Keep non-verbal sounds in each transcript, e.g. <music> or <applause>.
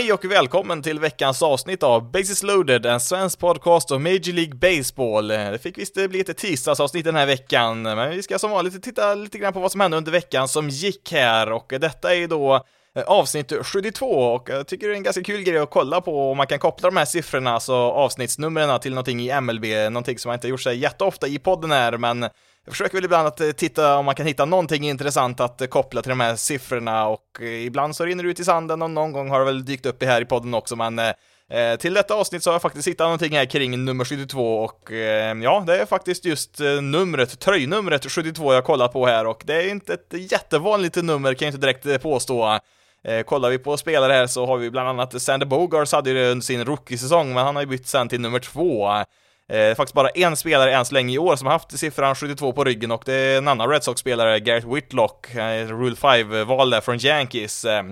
Hej och välkommen till veckans avsnitt av Basis loaded, en svensk podcast om Major League Baseball. Det fick visst bli ett tisdagsavsnitt den här veckan, men vi ska som vanligt titta lite grann på vad som hände under veckan som gick här och detta är ju då eh, avsnitt 72 och jag tycker det är en ganska kul grej att kolla på om man kan koppla de här siffrorna, alltså avsnittsnumren till någonting i MLB, någonting som man inte gjort sig jätteofta i podden här, men jag försöker väl ibland att eh, titta om man kan hitta någonting intressant att eh, koppla till de här siffrorna och eh, ibland så rinner det ut i sanden och någon gång har det väl dykt upp i här i podden också men till detta avsnitt så har jag faktiskt hittat någonting här kring nummer 72 och ja, det är faktiskt just numret, tröjnumret 72 jag kollat på här och det är inte ett jättevanligt nummer kan jag inte direkt påstå. Eh, kollar vi på spelare här så har vi bland annat Sander Bogarts hade det under sin rookie-säsong, men han har ju bytt sen till nummer två. Eh, faktiskt bara en spelare än så länge i år som haft siffran 72 på ryggen och det är en annan Red Sox-spelare, Garrett Whitlock, eh, Rule 5-val där från Yankees. Eh,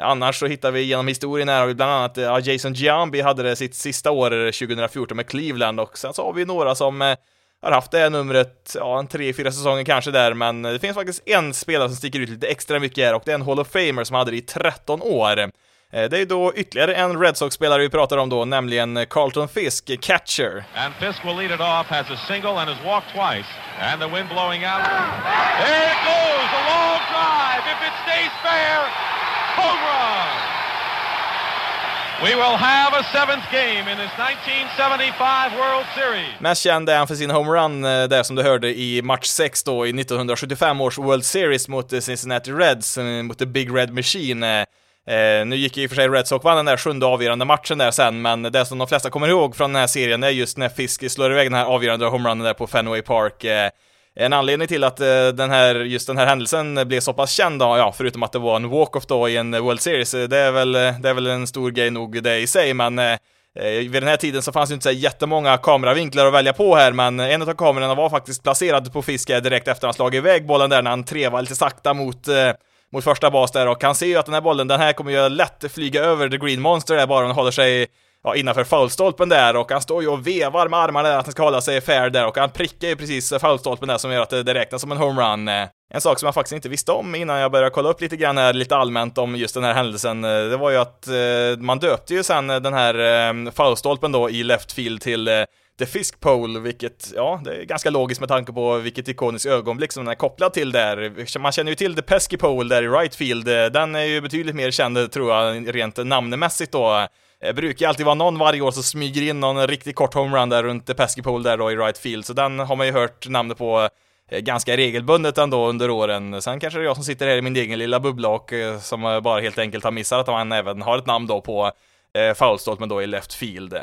annars så hittar vi genom historien här, har vi bland annat eh, Jason Giambi hade det sitt sista år 2014 med Cleveland och sen så har vi några som eh, har haft det här numret, ja, en tre, fyra säsonger kanske där, men det finns faktiskt en spelare som sticker ut lite extra mycket här och det är en Hall of Famer som hade det i 13 år. Eh, det är då ytterligare en Red Sox-spelare vi pratar om då, nämligen Carlton Fisk, catcher. And Fisk will lead it off, has a single and has walked twice. And the wind blowing out. There it goes, a long drive. If it stays fair, home run! We will have a seventh game in this 1975 World Series. Mest känd är han för sin homerun eh, där som du hörde i match 6 då i 1975 års World Series mot Cincinnati Reds, eh, mot the Big Red Machine. Eh, nu gick ju i och för sig Red Sox vann den där sjunde avgörande matchen där sen, men det som de flesta kommer ihåg från den här serien är just när Fisk slår iväg den här avgörande homerunnen där på Fenway Park. Eh, en anledning till att eh, den här, just den här händelsen blev så pass känd då, ja, förutom att det var en walk-off då i en World Series, eh, det är väl, eh, det är väl en stor grej nog det i sig, men eh, eh vid den här tiden så fanns det inte så jättemånga kameravinklar att välja på här, men en av kamerorna var faktiskt placerad på Fisk direkt efter han slagit iväg bollen där när han trevade lite sakta mot mot första bas där och han ser ju att den här bollen, den här kommer ju lätt flyga över the green monster där bara den håller sig ja, innanför foulstolpen där och han står ju och vevar med armarna där att han ska hålla sig fair där och han prickar ju precis foulstolpen där som gör att det räknas som en homerun. Eh, en sak som jag faktiskt inte visste om innan jag började kolla upp lite grann här, lite allmänt om just den här händelsen, eh, det var ju att eh, man döpte ju sen den här foulstolpen då i left field till The Fisk Pole, vilket, ja, det är ganska logiskt med tanke på vilket ikoniskt ögonblick som den är kopplad till där. Man känner ju till The Pesky Pole där i right field, den är ju betydligt mer känd, tror jag, rent namnmässigt då. Det brukar alltid vara någon varje år som smyger in någon riktigt kort homerun där runt The Pesky Pole där då i right field, så den har man ju hört namnet på eh, ganska regelbundet ändå under åren. Sen kanske det är jag som sitter här i min egen lilla bubbla och eh, som bara helt enkelt har missat att man även har ett namn då på eh, foulstolpen då i left field.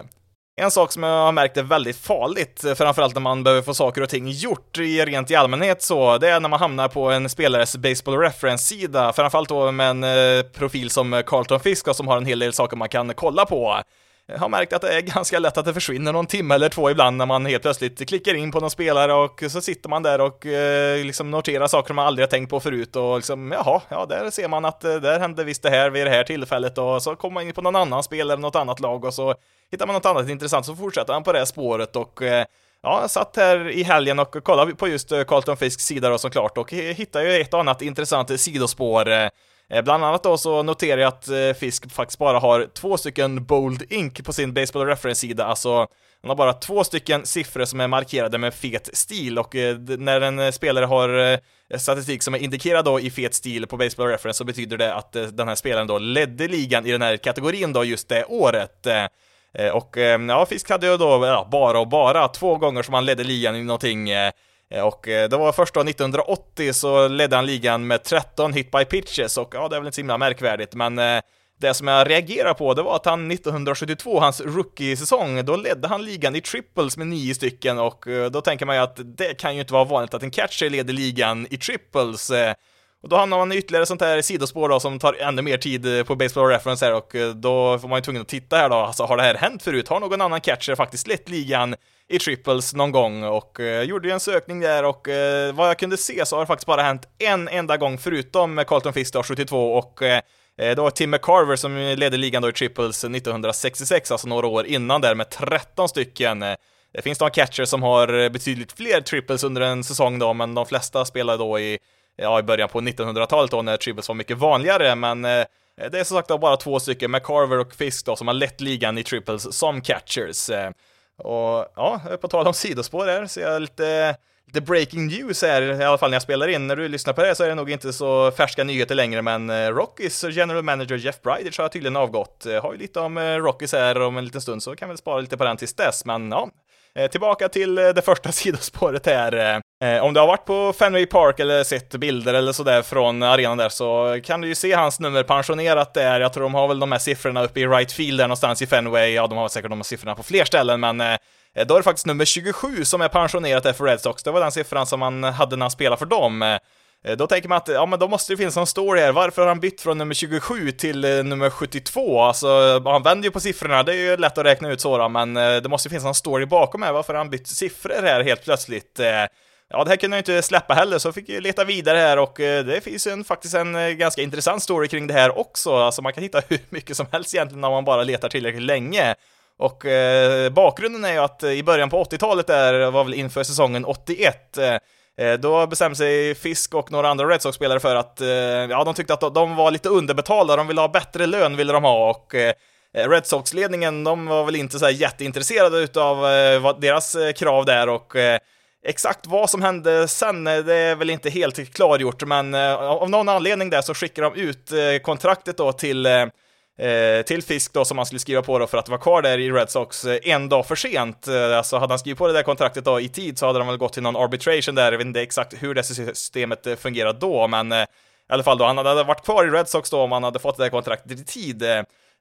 En sak som jag har märkt är väldigt farligt, eh, framförallt när man behöver få saker och ting gjort i rent i allmänhet så, det är när man hamnar på en spelares Baseball Reference-sida, framförallt då med en eh, profil som Carlton Fisk som har en hel del saker man kan kolla på. Jag har märkt att det är ganska lätt att det försvinner någon timme eller två ibland när man helt plötsligt klickar in på någon spelare och så sitter man där och eh, liksom noterar saker man aldrig har tänkt på förut och liksom jaha, ja där ser man att eh, där hände visst det här vid det här tillfället och så kommer man in på någon annan spelare, något annat lag och så hittar man något annat intressant så fortsätter han på det spåret och eh, Ja, satt här i helgen och kollade på just eh, Carlton Fisks sida då såklart och hittade ju ett och annat intressant sidospår eh. bland annat då så noterar jag att Fisk faktiskt bara har två stycken Bold Ink på sin Baseball Reference-sida, alltså han har bara två stycken siffror som är markerade med fet stil och när en spelare har statistik som är indikerad då i fet stil på Baseball Reference så betyder det att den här spelaren då ledde ligan i den här kategorin då just det året. Eh, och ehm, ja, Fisk hade ju då ja, bara och bara två gånger som han ledde ligan i någonting eh, eh, och det var först då 1980 så ledde han ligan med 13 hit by pitches och ja, det är väl inte så himla märkvärdigt, men det som jag reagerar på, det var att han 1972, hans rookie-säsong, då ledde han ligan i triples med nio stycken och då tänker man ju att det kan ju inte vara vanligt att en catcher leder ligan i triples och då hamnar man i ytterligare sånt här sidospår då som tar ännu mer tid eh, på Baseball Reference här och eh, då får man ju tvungen att titta här då, alltså har det här hänt förut? Har någon annan catcher faktiskt lett ligan i triples någon gång och eh, gjorde ju en sökning där och eh, vad jag kunde se så har det faktiskt bara hänt en enda gång förutom Carlton Fist, då, 72 och eh, eh var Tim McCarver som ledde ligan då i triples 1966, alltså några år innan där med 13 stycken. Det finns några catcher som har betydligt fler triples under en säsong då, men de flesta spelar då i, ja, i början på 1900-talet då när triples var mycket vanligare, men eh, det är som sagt då bara två stycken, McCarver och Fisk då, som har lett ligan i triples som catchers. Eh, och ja, på tal om sidospår här, så jag lite, lite breaking news här, i alla fall när jag spelar in. När du lyssnar på det så är det nog inte så färska nyheter längre, men eh, Rockies general manager Jeff Bridage har tydligen avgått. Jag har ju lite om eh, Rockies här om en liten stund, så kan vi spara lite på den tills dess, men ja, Eh, tillbaka till eh, det första <laughs> sidospåret här. Eh, om du har varit på Fenway Park eller sett bilder eller sådär från arenan där så kan du ju se hans nummer pensionerat där. Jag tror de har väl de här siffrorna uppe i right field där någonstans i Fenway. Ja, de har säkert de här siffrorna på fler ställen, men då är det faktiskt nummer 27 som är pensionerat där för Red Sox. Det var den siffran som han hade när han spelade för dem. Eh, då tänker man att, ja men då måste det finnas någon story här, varför har han bytt från nummer 27 till eh, nummer 72? Alltså, han vänder ju på siffrorna, det är ju lätt att räkna ut så men eh, det måste finnas någon story bakom här, varför har han bytt siffror här helt plötsligt? Ja, det här kunde jag inte släppa heller, så fick ju leta vidare här och det finns en, faktiskt en ganska intressant story kring det här också. Alltså man kan hitta <laughs> hur mycket som helst egentligen om man bara letar tillräckligt länge. Och eh, bakgrunden är ju att i början på 80-talet där var väl inför säsongen 81 Eh, då bestämde sig Fisk och några andra Red Sox-spelare för att, eh, ja, de tyckte att de var lite underbetalda, de ville ha bättre lön, ville de ha, och eh, Red Sox-ledningen, de var väl inte så här jätteintresserade utav deras krav där, och Exakt vad som hände sen, det är väl inte helt klargjort, men av någon anledning där så skickar de ut kontraktet då till Eh, till Fisk då som han skulle skriva på då för att vara kvar där i Red Sox eh, en dag för sent. Eh, alltså hade han skrivit på det där kontraktet då i tid så hade de väl gått till någon arbitration där, jag vet inte exakt hur det systemet fungerar då, men i alla fall då, han hade varit kvar i Red Sox då om han hade fått det där kontraktet i tid.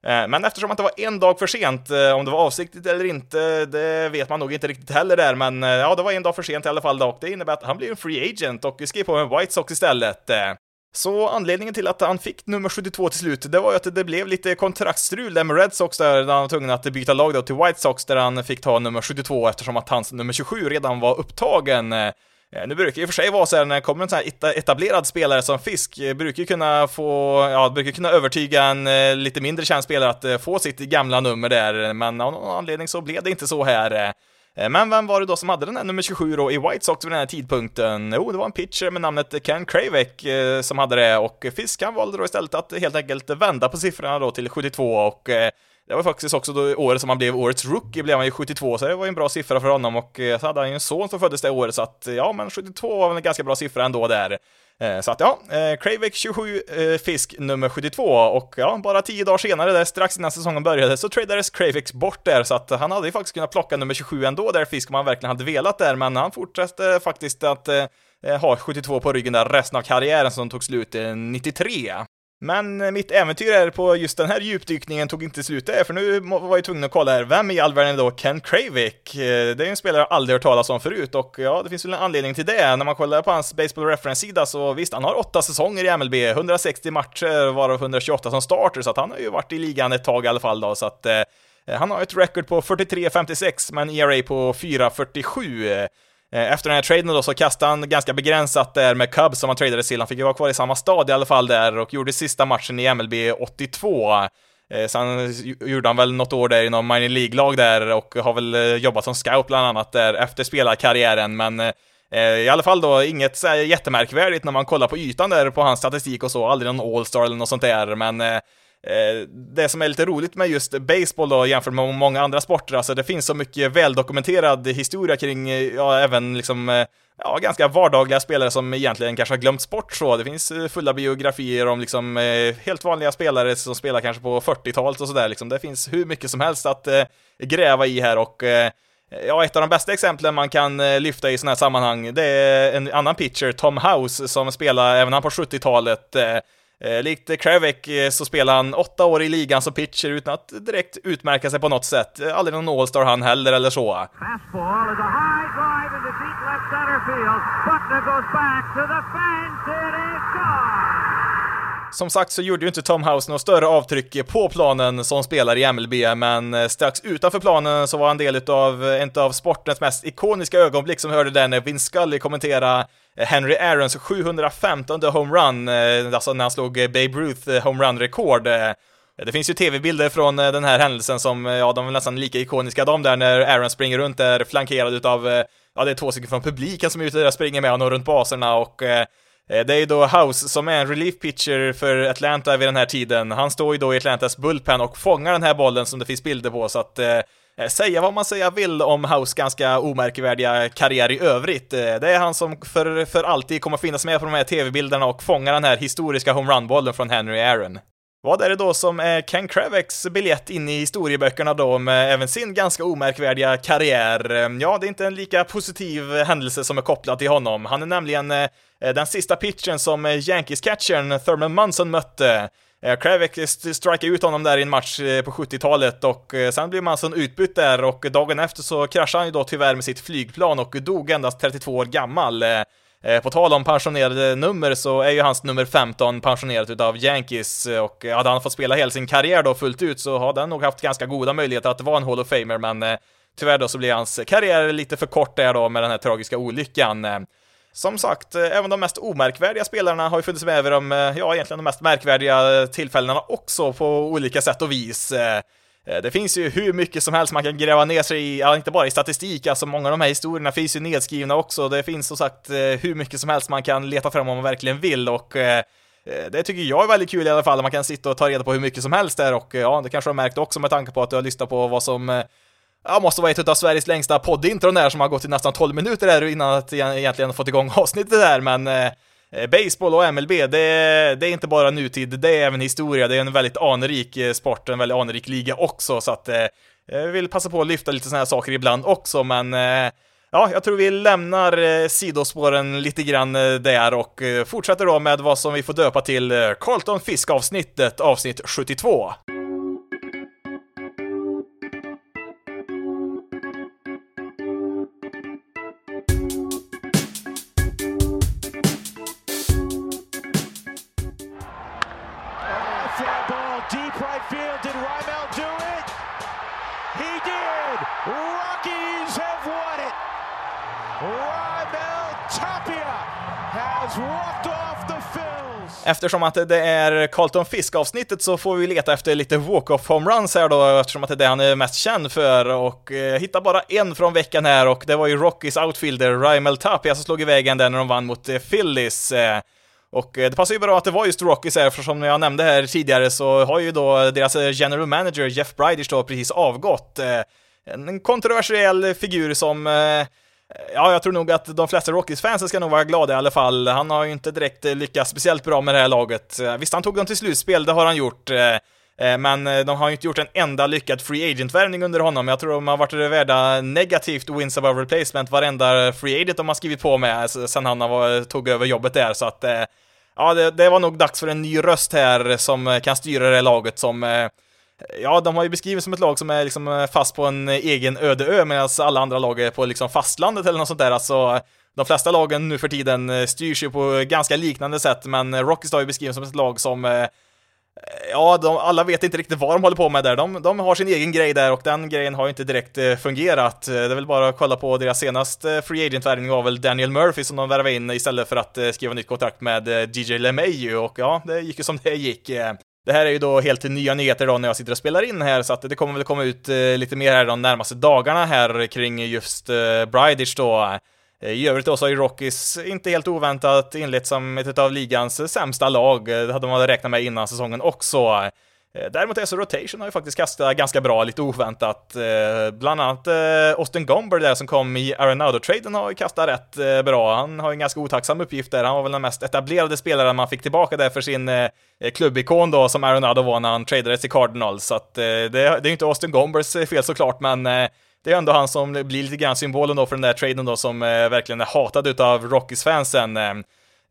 Men eftersom att det var en dag för sent, om det var avsiktligt eller inte, det vet man nog inte riktigt heller där, men ja, det var en dag för sent i alla fall då, och det innebär att han blir en free agent och skrev på med White Sox istället. Så anledningen till att han fick nummer 72 till slut, det var ju att det blev lite kontraktsstrul där med Red Sox där, där han var tvungen att byta lag då till White Sox där han fick ta nummer 72 eftersom att hans nummer 27 redan var upptagen. Eh, nu brukar det i och för sig vara så här när det kommer en sån här etablerad spelare som Fisk, eh, brukar ju kunna få, ja, brukar kunna övertyga en eh, lite mindre känd spelare att få sitt gamla nummer där, men av någon anledning så blev det inte så här. Eh, men vem var det då som hade den här nummer 27 då i White Sox vid den här tidpunkten? Jo, det var en pitcher med namnet Ken Kravek eh, som hade det. Och Fiskan valde då istället att helt enkelt vända på siffrorna då till 72 och eh, det var faktiskt också då året som han blev årets rookie, blev han ju 72, så det var ju en bra siffra för honom. Och så hade han ju en son som föddes det året, så att ja, men 72 var väl en ganska bra siffra ändå där. Eh, så att ja, eh, Kravik 27, eh, Fisk nummer 72 och ja, bara tio dagar senare, där, strax innan säsongen började, så tradades Kravik bort där, så att eh, han hade ju faktiskt kunnat plocka nummer 27 ändå där Fisk om han verkligen hade velat där, men han fortsatte faktiskt att ha 72 på ryggen där resten av karriären som tog slut 93. Men eh, mitt äventyr här på just den här djupdykningen tog inte slut där, för nu var jag tvungen att kolla här, vem i all världen är då Ken Kravik? Eh, det är ju en spelare jag aldrig hört talas om förut, och ja, det finns väl en anledning till det. När man kollar på hans Baseball Reference-sida så visst, han har åtta säsonger i MLB, 160 matcher, varav 128 som starter, så att han har ju varit i ligan ett tag i alla fall då, så att eh, eh han har ett record på 43-56, men ERA på 4-47. Eh, efter den här traden då så kastade han ganska begränsat där med Cubs som han tradade till. Han fick ju vara kvar i samma stad i alla fall där och gjorde sista matchen i MLB 82. Eh, sen gjorde han väl något år där i någon minor League-lag där och har väl eh, jobbat som scout bland annat där efter spelarkarriären, men i alla fall då inget jättemärkvärdigt när man kollar på ytan där på hans statistik och så, aldrig någon All-Star eller något sånt där, men Eh, Eh, det som är lite roligt med just baseball då jämfört med många andra sporter, alltså det finns så mycket väldokumenterad historia kring, eh, ja, även liksom, eh, ja, ganska vardagliga spelare som egentligen kanske har glömt bort så. Det finns fulla biografier om liksom helt vanliga spelare som spelar kanske på 40-talet och sådär liksom. Det finns hur mycket som helst att gräva i här och Ja, ett av de bästa exemplen man kan lyfta i sådana här sammanhang, det är en annan pitcher, Tom House, som spelade även han på 70-talet. Eh, likt Kravek eh, så spelar han åtta år i ligan som pitcher utan att direkt utmärka sig på något sätt. Eh, aldrig någon All-star han heller eller så. Fastball is a high drive into deep left center field. Buckner goes back to the fence. It is som sagt så gjorde ju inte Tom House något större avtryck på planen som spelare i MLB, men eh, strax utanför planen så var han del av eh, en av sportens mest ikoniska ögonblick som hörde där när Vince Scully kommentera eh, Henry Aarons 715 homerun, alltså när han slog Babe Ruth homerun-rekord. Det finns ju tv-bilder från den här händelsen som, ja, de är nästan lika ikoniska de där när Aaron springer runt där flankerad utav, ja, det är två stycken från publiken som är ute där och springer med honom runt baserna och Eh, det är ju då House som är en relief pitcher för Atlanta vid den här tiden. Han står ju då i Atlantas bullpen och fångar den här bollen som det finns bilder på, så att eh, säga vad man säga vill om House ganska omärkvärdiga karriär i övrigt. Eh, det är han som för, för alltid kommer finnas med på de här tv-bilderna och fånga den här historiska homerun-bollen från Henry Aaron. Vad är det då som är Ken Kraveks biljett in i historieböckerna då med även sin ganska omärkvärdiga karriär? Ehm, ja, det är inte en lika positiv händelse som är kopplad till honom. Han är nämligen eh, eh, den sista pitchen som Yankees-catchern Thurman Munson mötte. Kravek strikade ut honom där i en match på 70-talet och sen blev Munson utbytt där och dagen efter så kraschade han ju då tyvärr med sitt flygplan och dog endast 32 år gammal. Eh, på tal om pensionerade nummer så är ju hans nummer 15 pensionerat utav Yankees eh, och eh, hade han fått spela hela sin karriär då fullt ut så hade han nog haft ganska goda möjligheter att vara en Hall of Famer men eh, tyvärr då så blir hans karriär lite för kort där då med den här tragiska olyckan. Eh. Som sagt, även de mest omärkvärdiga spelarna har ju funnits med vid de, ja egentligen de mest märkvärdiga tillfällena också på olika sätt och vis. Eh, det finns ju hur mycket som helst man kan gräva ner sig i, ja, inte bara i statistik, alltså många av de här historierna finns ju nedskrivna också. Det finns som sagt eh, hur mycket som helst man kan leta fram om man verkligen vill och eh, det tycker jag är väldigt kul i alla fall, man kan sitta och ta reda på hur mycket som helst där och ja, det kanske du har märkt också med tanke på att du har lyssnat på vad som ja, måste vara ett av Sveriges längsta poddintron där som har gått i nästan 12 minuter där innan att egentligen fått igång avsnittet där, men Eh, Eh, baseball och MLB, det, det, är inte bara nutid, det är även historia. Det är en väldigt anrik eh, sport, en väldigt anrik liga också, så att eh, jag vill passa på att lyfta lite sådana här saker ibland också, men ja, jag tror vi lämnar sidospåren lite grann där och fortsätter då med vad som vi får döpa till Carlton Fisk-avsnittet, avsnitt 72. Eftersom att det är Carlton Fisk-avsnittet så får vi leta efter lite walk-off homeruns här då, eftersom att det är det han är mest känd för, och eh, hitta bara en från veckan här, och det var ju Rockies outfielder Raimel Tapia som slog i vägen där när de vann mot eh, Phillies. Eh, och eh, det passar ju bra att det var just Rockies här, för som jag nämnde här tidigare så har ju då deras eh, general manager Jeff Bridish då precis avgått. Eh. En kontroversiell figur som Ja, jag tror nog att de flesta Rockies-fansen ska nog vara glada i alla fall. Han har ju inte direkt lyckats speciellt bra med det här laget. Visst, han tog dem till slutspel, det har han gjort. Eh, eh, men eh, de har ju inte gjort en enda lyckad free agent-värvning under honom. Jag tror de har varit värda negativt wins above replacement varenda free agent de har skrivit på med sen han tog över jobbet där, så att ja, det, det var nog dags för en ny röst här som kan styra det laget som Ja, de har ju beskrivits som ett lag som är liksom eh, fast på en eh, egen öde ö medan alla andra lag är på liksom fastlandet eller något sånt där. Alltså, de flesta lagen nu för tiden eh, styrs ju på ganska liknande sätt, men Rockies har ju beskrivits som ett lag som Ja, de, alla vet inte riktigt vad de håller på med där. De, de har sin egen grej där och den grejen har ju inte direkt fungerat. Det är väl bara att kolla på deras senaste free agent-värvning var väl Daniel Murphy som de värvade in istället för att skriva nytt kontrakt med DJ LeMayu och ja, det gick ju som det gick. Det här är ju då helt nya nyheter då när jag sitter och spelar in här, så att det kommer väl komma ut eh, lite mer här de närmaste dagarna här kring just eh, Bridage då. Eh, I övrigt då så har ju Rockies inte helt oväntat inlett som ett av ligans sämsta lag. Eh, det hade man räknat med innan säsongen också. Eh, däremot är så Rotation har ju faktiskt kastat ganska bra, lite oväntat. Eh, bland annat eh, Austin Gomber där som kom i Arenado-traden har ju kastat rätt bra. Han har ju en ganska otacksam uppgift där. Han var väl den mest etablerade spelaren man fick tillbaka där för sin klubbikon då som Arenado var när han tradades till Cardinals. Så att det, det är ju inte Austin Gombers fel såklart, men det är ändå han som blir lite grann symbolen då för den där traden då som verkligen är hatad utav Rockies-fansen.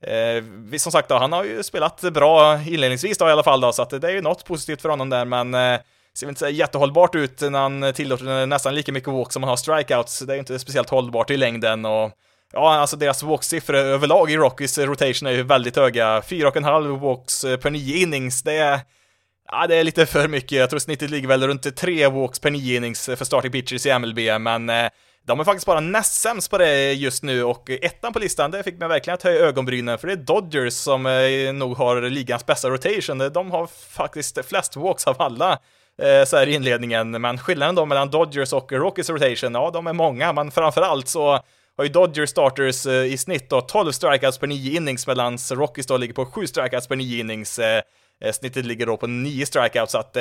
Eh, som sagt då, han har ju spelat bra inledningsvis då i alla fall då, så att det är ju något positivt för honom där, men eh, ser inte så jättehållbart ut när han tillåter nästan lika mycket walk som han har strikeouts. Det är ju inte speciellt hållbart i längden och Ja, alltså deras walksiffror överlag i Rockies rotation är ju väldigt höga. 4,5 walks eh, per 9 innings, det är Ja, det är lite för mycket. Jag tror snittet ligger väl runt tre walks per nio innings för starting pitchers i MLB, men eh, de är faktiskt bara näst sämst på det just nu och ettan på listan, det fick mig verkligen att höja ögonbrynen för det är Dodgers som eh, nog har ligans bästa rotation. Eh, de har faktiskt flest walks av alla eh, så här i inledningen, men skillnaden då mellan Dodgers och Rockies rotation, ja, de är många, men framförallt så har ju Dodgers starters i snitt då 12 strikeouts per 9 innings medan Rockies då ligger på 7 strikeouts per 9 innings. Snittet ligger då på 9 strikeouts, så att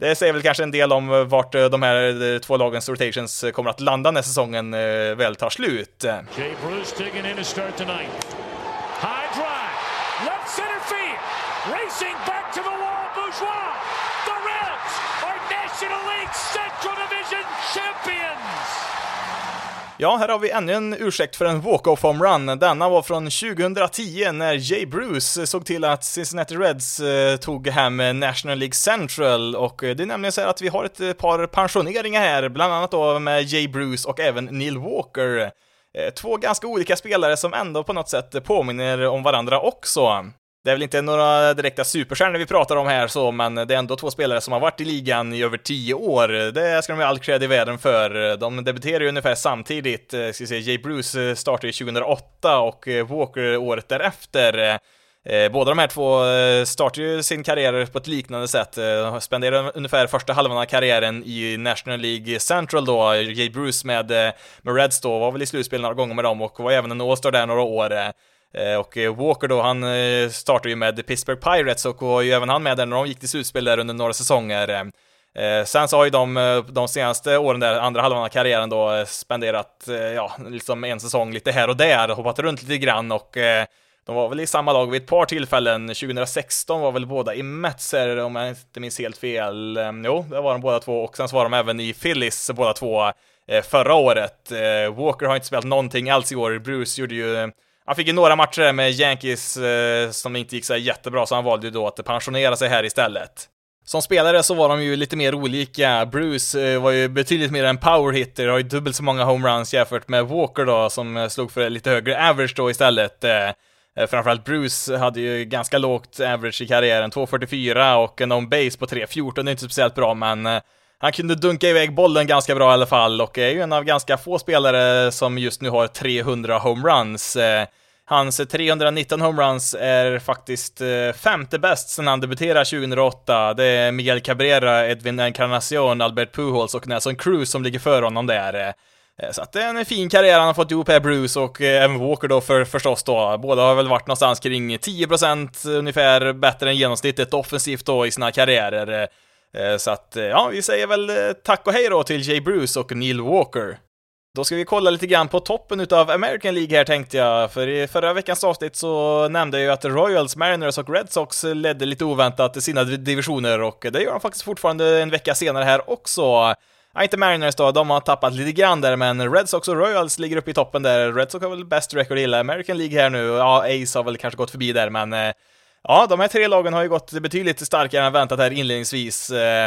det säger väl kanske en del om eh, vart eh, de här eh, två lagens rotations kommer att landa när säsongen väl tar slut. Jay Bruce in to start tonight. High drive, left center field, racing back to the wall, Bourgeois. The Reds are National League Central Division champions! Ja, här har vi ännu en ursäkt för en walk-off homerun. Denna var från 2010 när Jay Bruce såg till att Cincinnati Reds eh, tog hem National League Central och eh, det är nämligen så att vi har ett eh, par pensioneringar här, bland annat då med Jay Bruce och även Neil Walker. Två ganska olika spelare som ändå på något sätt påminner om varandra också. Det är väl inte några direkta superstjärnor vi pratar om här så, men det är ändå två spelare som har varit i ligan i över tio år. Det ska de ha all cred i världen för. De debuterar ju ungefär samtidigt. Eh, ska vi se, Jay Bruce eh, startade 2008 och eh, Walker året därefter. Båda de här två startade ju sin karriär på ett liknande sätt, spenderade ungefär första halvan av karriären i National League Central då, Jay Bruce med, med Reds då, var väl i slutspel några gånger med dem och var även en All-Star där några år. Eh, och eh, Walker då, han eh, startade ju med Pittsburgh Pirates och var ju även han med där när de gick till slutspel där under några säsonger. Sen så har ju de, de senaste åren där, andra halvan av karriären då, spenderat, ja, liksom en säsong lite här och där, hoppat runt lite grann och de var väl i samma lag vid ett par tillfällen. 2016 var väl båda i Mets, om jag inte minns helt fel. Ehm, jo, det var de båda två och sen så var de även i Phillies båda två förra året. Walker har inte spelat någonting alls i år. Bruce gjorde ju han fick ju några matcher med Yankees eh, som inte gick så jättebra, så han valde ju då att pensionera sig här istället. Som spelare så var de ju lite mer olika. Bruce eh, var ju betydligt mer en powerhitter, har ju dubbelt så många homeruns jämfört med Walker då, som eh, slog för lite högre average då istället. Eh, eh framförallt Bruce hade ju ganska lågt average i karriären, 2.44 och en on-base på 3.14, det är inte speciellt bra, men eh, han kunde dunka iväg bollen ganska bra i alla fall och är ju en av ganska få spelare som just nu har 300 homeruns. Eh, hans 319 homeruns är faktiskt eh, femte bäst sedan han debuterade 2008. Det är Miguel Cabrera, Edwin Encarnacion, Albert Pujols och Nelson Cruz som ligger före honom där. Eh, så att det är en fin karriär han har fått ihop här, Bruce och även Walker då för, förstås då. Båda har väl varit någonstans kring 10% ungefär bättre än genomsnittet offensivt då i sina karriärer. Eh, så att, eh, ja, vi säger väl eh, tack och hej då till Jay Bruce och Neil Walker. Då ska vi kolla lite grann på toppen utav American League här tänkte jag, för i förra veckans avsnitt så nämnde jag ju att Royals, Mariners och Red Sox ledde lite oväntat sina divisioner och det gör de faktiskt fortfarande en vecka senare här också. Ja, inte Mariners då, de har tappat lite grann där, men Red Sox och Royals ligger uppe i toppen där. Red Sox har väl bäst record i hela American League här nu, ja, Ace har väl kanske gått förbi där, men Ja, de här tre lagen har ju gått betydligt starkare än väntat här inledningsvis. Eh,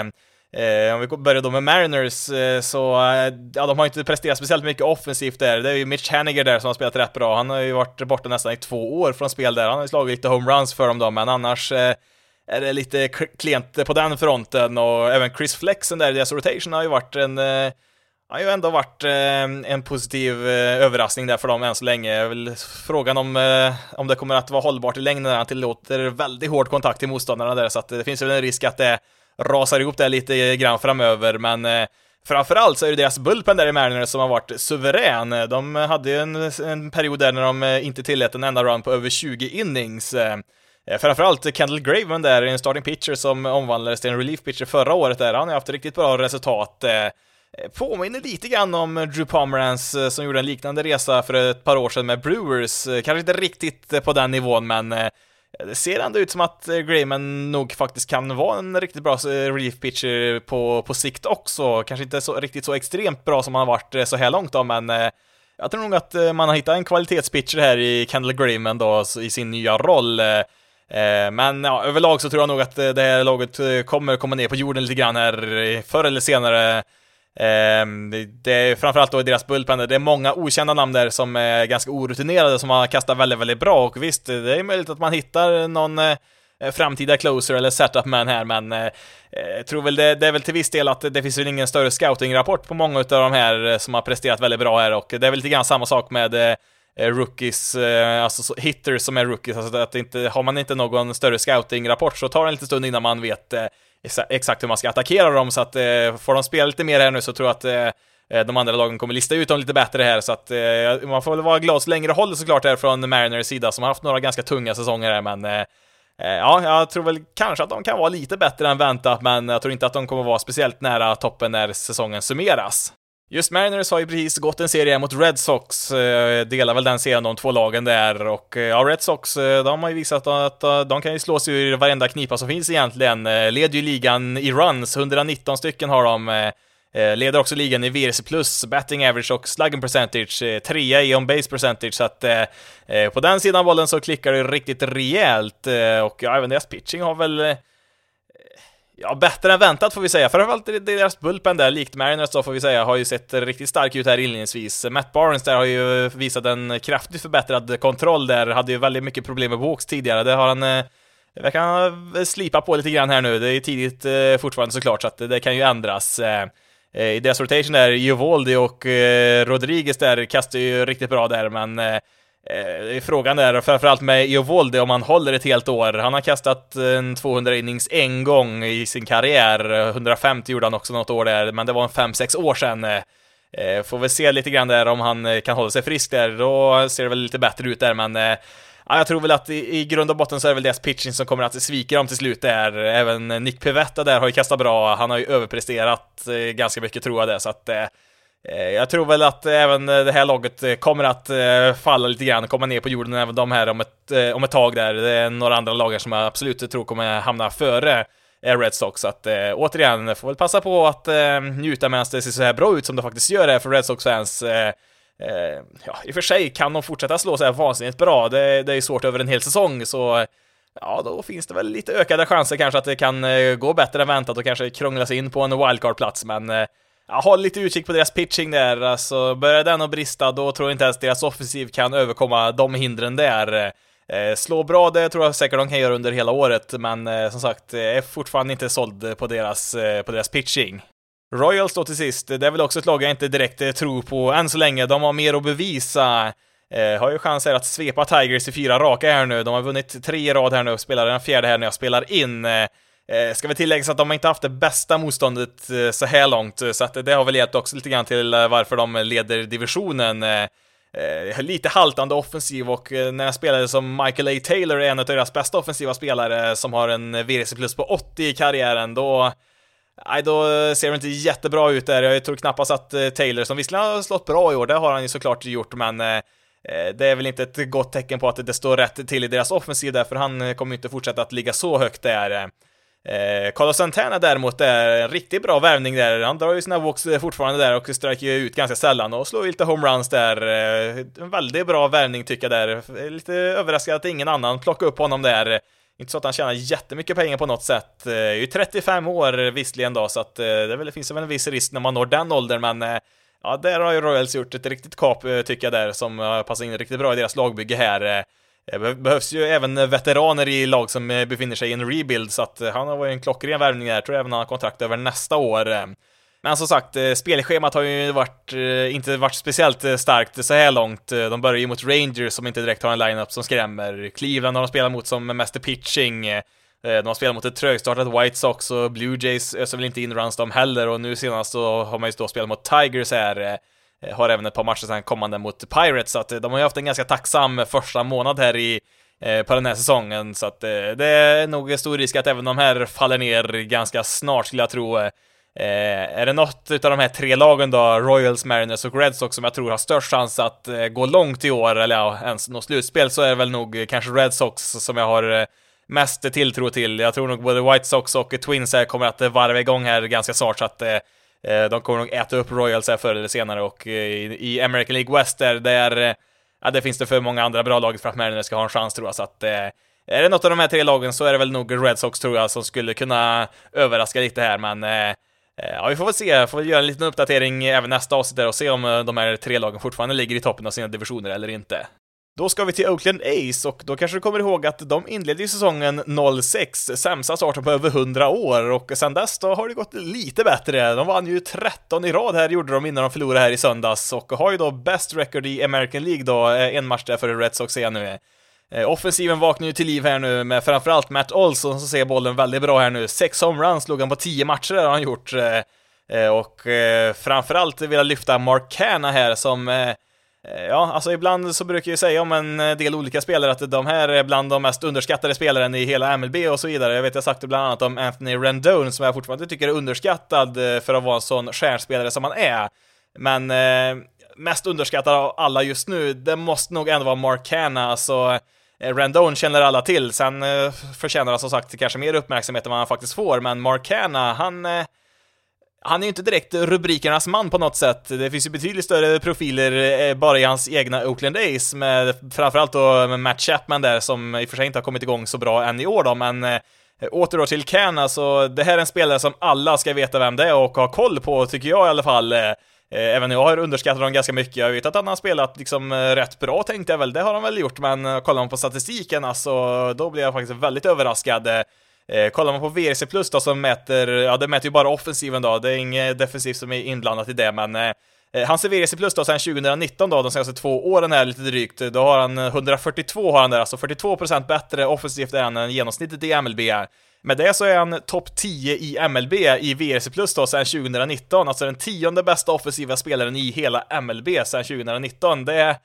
eh om vi börjar då med Mariners, eh, så eh, ja, de har inte presterat speciellt mycket offensivt där. Det är ju Mitch Haniger där som har spelat rätt bra. Han har ju varit borta nästan i två år från spel där. Han har ju slagit lite homeruns för dem då, men annars eh, är det lite klent på den fronten och även Chris Flexen där i deras rotation har ju varit en eh, har ju ändå varit eh, en positiv eh, överraskning där för dem än så länge. Väl frågan om, eh, om det kommer att vara hållbart i längden när han tillåter väldigt hård kontakt till motståndarna där, så att det finns väl en risk att det rasar ihop det lite grann framöver, men Framförallt så är det deras bullpen där i Mariners som har varit suverän. De hade ju en, en period där när de inte tillät en enda run på över 20 innings. Framförallt Kendall Graven där, en starting pitcher som omvandlades till en relief pitcher förra året där, han har haft riktigt bra resultat. Påminner lite grann om Drew Pomerance eh, som gjorde en liknande resa för ett par år sedan med Brewers. Eh, kanske inte riktigt eh, på den nivån, men det ser ändå ut som att Grayman nog faktiskt kan vara en riktigt bra relief pitcher på, på sikt också. Kanske inte så, riktigt så extremt bra som han har varit så här långt då, men jag tror nog att man har hittat en kvalitetspitcher här i Kendall Grayman då, i sin nya roll. Men ja, överlag så tror jag nog att det här laget kommer komma ner på jorden lite grann här förr eller senare. Ehm, det är framförallt då i deras bullpen, det är många okända namn där som är ganska orutinerade som har kastat väldigt, väldigt bra. Och visst, det är möjligt att man hittar någon eh, framtida closer eller setup man här, men eh, jag tror väl det, det, är väl till viss del att det finns väl ingen större scouting-rapport på många av de här eh, som har presterat väldigt bra här. Och det är väl lite grann samma sak med rookies, alltså hitters som är rookies, alltså att inte, har man inte någon större scouting-rapport så tar det en liten stund innan man vet exakt hur man ska attackera dem, så att eh, får de spela lite mer här nu så tror jag att eh, eh, de andra lagen kommer lista ut dem lite bättre här, så att eh, man får väl vara glad så länge det håller såklart här från Mariners sida, som har haft några ganska tunga säsonger här, men eh, eh Ja, jag tror väl kanske att de kan vara lite bättre än väntat, men jag tror inte att de kommer vara speciellt nära toppen när säsongen summeras. Just Mariners har ju precis gått en serie mot Red Sox, eh, delar väl den serien de två lagen där och eh, ja, Red Sox, eh, de har ju visat att eh, de kan ju slå sig ur varenda knipa som finns egentligen. Leder ju ligan i runs, 119 stycken har de. Leder också ligan i VRC plus, batting average och slugging percentage, trea i on base percentage, så att på den sidan av bollen så klickar det riktigt rejält och ja, även deras pitching har väl Ja, bättre än väntat får vi säga. Framförallt deras bullpen där, likt Mariners då får vi säga, har ju sett riktigt stark ut här inledningsvis. Matt Barnes där har ju visat en kraftigt förbättrad kontroll där, hade ju väldigt mycket problem med walks tidigare. Det har han eh, verkar han eh, slipa på lite grann här nu. Det är tidigt eh, fortfarande såklart, så att det kan ju ändras. I deras rotation där, Jovoldi och Rodriguez där kastar ju riktigt bra där, men Eh, frågan är framförallt med Eovolde om han håller ett helt år. Han har kastat eh, en 200 innings en gång i sin karriär. 150 gjorde han också något år där, men det var en 5-6 år sedan. Eh, eh, får väl se lite grann där om han eh, kan hålla sig frisk där. Då ser det väl lite bättre ut där, men eh, Ja, jag tror väl att i, i grund och botten så är det väl deras pitching som kommer att svika dem till slut där. Även Nick Pivetta där har ju kastat bra, han har ju överpresterat eh, ganska mycket tror jag det, så att Eh, Eh, jag tror väl att även eh, det här laget eh, kommer att falla lite grann, komma ner på jorden, även de här om ett, om ett tag där. Det är några andra lagar som jag absolut tror kommer hamna före Red Sox, så att återigen, får väl passa på att njuta medan det ser så här bra ut som det faktiskt gör det för Red Sox-fans. ja, i och för sig kan de fortsätta slå så här vansinnigt bra, det, det är svårt över en hel säsong, så ja, då finns det väl lite ökade chanser kanske att det kan gå bättre än väntat och kanske krångla sig in på en wildcard-plats, men Ja, håll lite utkik på deras pitching där, alltså börjar den att brista då tror jag inte ens deras offensiv kan överkomma de hindren där. Eh, slå bra, det tror jag säkert de kan göra under hela året, men eh, som sagt, eh, är fortfarande inte såld på deras, eh, på deras pitching. Royals då till sist, det är väl också ett lag jag inte direkt eh, tror på än så länge, de har mer att bevisa. Eh, har ju chanser att svepa Tigers i fyra raka här nu, de har vunnit tre i rad här nu och spelar den fjärde här när jag spelar in. Eh, Eh, ska vi tillägga att de har inte haft det bästa motståndet eh, så här långt, eh, så att det har väl hjälpt också lite grann till eh, varför de leder divisionen. Eh, eh, lite haltande offensiv och eh, när jag spelade som Michael A. Taylor, en av deras bästa offensiva spelare, som har en VRC plus på 80 i karriären, då Nej, då ser det inte jättebra ut där. Jag tror knappast att Taylor, som visserligen har slått bra i år, det har han ju såklart gjort, men det är väl inte ett gott tecken på att det står rätt till i deras offensiv där, för han kommer ju inte fortsätta att ligga så högt där. Eh, Carlos Santana däremot är en riktigt bra värvning där. Han drar ju sina walks eh, fortfarande där och sträcker ut ganska sällan och slår ju lite homeruns där. Eh, en väldigt bra värvning tycker jag där. Eh, lite överraskad att ingen annan plockar upp honom där. Eh, inte så att han tjänar jättemycket pengar på något sätt. Eh, är ju 35 år visserligen då, så att det, väl, det finns väl en viss risk när man når den åldern, men ja, där har ju Royals gjort ett riktigt kap tycker jag där, som passar in riktigt bra i deras lagbygge här. Eh, Det behövs ju även veteraner i lag som eh, befinner sig i en rebuild, så att eh, han har varit en klockren värvning där. Jag tror även han har kontrakt över nästa år. Men som sagt, spelschemat har ju varit, inte varit speciellt starkt så här långt. De börjar ju mot Rangers som inte direkt har en lineup som skrämmer. Cleveland har de spelat mot som mest pitching. De har spelat mot ett trögstartat White Sox och Blue Jays öser väl inte in runs de heller och nu senast så har man ju då spelat mot Tigers här. Eh, har även ett par matcher sen kommande mot Pirates, så att eh, de har ju haft en ganska tacksam första månad här i eh, på den här säsongen, så att det är nog stor risk att även de här faller ner ganska snart skulle jag tro. är det något utav de här tre lagen då, Royals, Mariners och Red Sox, som jag tror har störst chans att gå långt i år, eller ja, ens nå slutspel, så är det väl nog kanske Red Sox som jag har mest tilltro till. Jag tror nog både White Sox och Twins här kommer att varva igång här ganska snart, så att Eh, de kommer nog äta upp Royals här förr eller senare och eh, i American League West där, där eh, ja, det finns det för många andra bra lag för att Mariners ska ha en chans tror jag, så att är det något av de här tre lagen så är det väl nog Red Sox tror jag som skulle kunna överraska lite här, men Ja, vi får väl se, får väl göra en liten uppdatering även nästa avsnitt där och se om de här tre lagen fortfarande ligger i toppen av sina divisioner eller inte. Då ska vi till Oakland Ace och då kanske du kommer ihåg att de inledde ju säsongen 06, sämsta starten på över 100 år och sen dess då har det gått lite bättre. De vann ju 13 i rad här gjorde de innan de förlorade här i söndags och har ju då best record i American League då, eh, en match där för Red Sox är nu. Eh, offensiven vaknar ju till liv här nu med framförallt Matt Olson som ser bollen väldigt bra här nu. Sex homeruns slog han på 10 matcher har han gjort. Eh, och framförallt vill jag lyfta Mark Canna här som Eh, ja, alltså ibland så brukar jag säga om en eh, del olika spelare att de här är bland de mest underskattade spelarna i hela MLB och så vidare. Jag vet jag sagt det bland annat om Anthony Rendon som jag fortfarande tycker är underskattad eh, för att vara en sån stjärnspelare som han är. Men eh, mest underskattad av alla just nu, det måste nog ändå vara Mark Hanna, alltså Rendon känner alla till, sen eh, förtjänar han som sagt kanske mer uppmärksamhet än vad han faktiskt får, men Mark Hanna, han eh, han är ju inte direkt rubrikernas man på något sätt. Det finns ju betydligt större profiler eh, bara i hans egna Oakland Ace, med framförallt då med Matt Chapman där, som i och för sig inte har kommit igång så bra än i år då, men eh, åter då till Ken, alltså det här är en spelare som alla ska veta vem det är och ha koll på, tycker jag i alla fall. Eh, även jag har underskattat honom ganska mycket. Jag vet att han har spelat liksom rätt bra tänkte jag väl, det har han väl gjort, men kollar man på statistiken alltså, då blir jag faktiskt väldigt överraskad. Eh, kollar man på VRC Plus då som mäter, ja det mäter ju bara offensiven då, det är inget defensivt som är inblandat i det, men eh, eh Hans VRC Plus då sen 2019 då, de senaste två åren här lite drygt, då har han 142 har han där, alltså 42% bättre offensivt än genomsnittet i MLB. Med det så är han topp 10 i MLB i VRC Plus då sen 2019, alltså den tionde bästa offensiva spelaren i hela MLB sen 2019. Det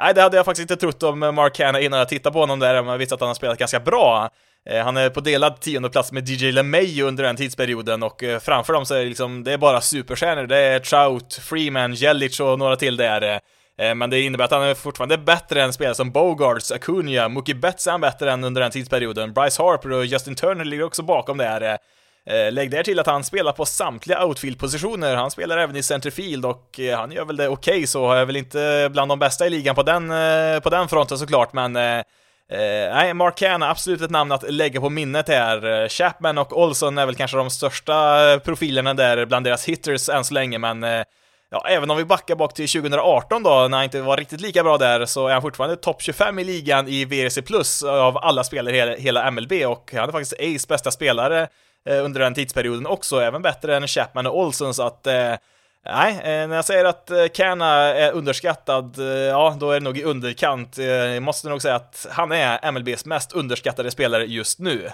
Nej, det hade jag faktiskt inte trott om Mark Hanna innan jag tittade på honom där, men jag visste att han har spelat ganska bra. Eh, han är på delad tionde plats med DJ LeMay under den tidsperioden och eh, framför dem så är det liksom, det är bara superstjärnor. Det är Trout, Freeman, Jelic och några till där. Eh. Men det innebär att han är fortfarande bättre än spelare som Bogarts, Acuna, Mookie Betts är han bättre än under den tidsperioden. Bryce Harper och Justin Turner ligger också bakom där. Lägg där till att han spelar på samtliga outfield-positioner, han spelar även i centerfield och han gör väl det okej okay, så, är väl inte bland de bästa i ligan på den, på den fronten såklart, men Eh, nej, Mark Hanna, absolut ett namn att lägga på minnet här. Eh, Chapman och Olson är väl kanske de största eh, profilerna där bland deras hitters än så länge, men eh, ja, även om vi backar bak till 2018 då, när han inte var riktigt lika bra där, så är han fortfarande topp 25 i ligan i VRC Plus av alla spelare i hela, hela MLB och han är faktiskt Ace bästa spelare eh, under den tidsperioden också, även bättre än Chapman och Olson, så att eh, Nej, eh, när jag säger att eh, Kana är underskattad, eh, ja, då är det nog i underkant. Jag måste nog säga att han är MLBs mest underskattade spelare just nu.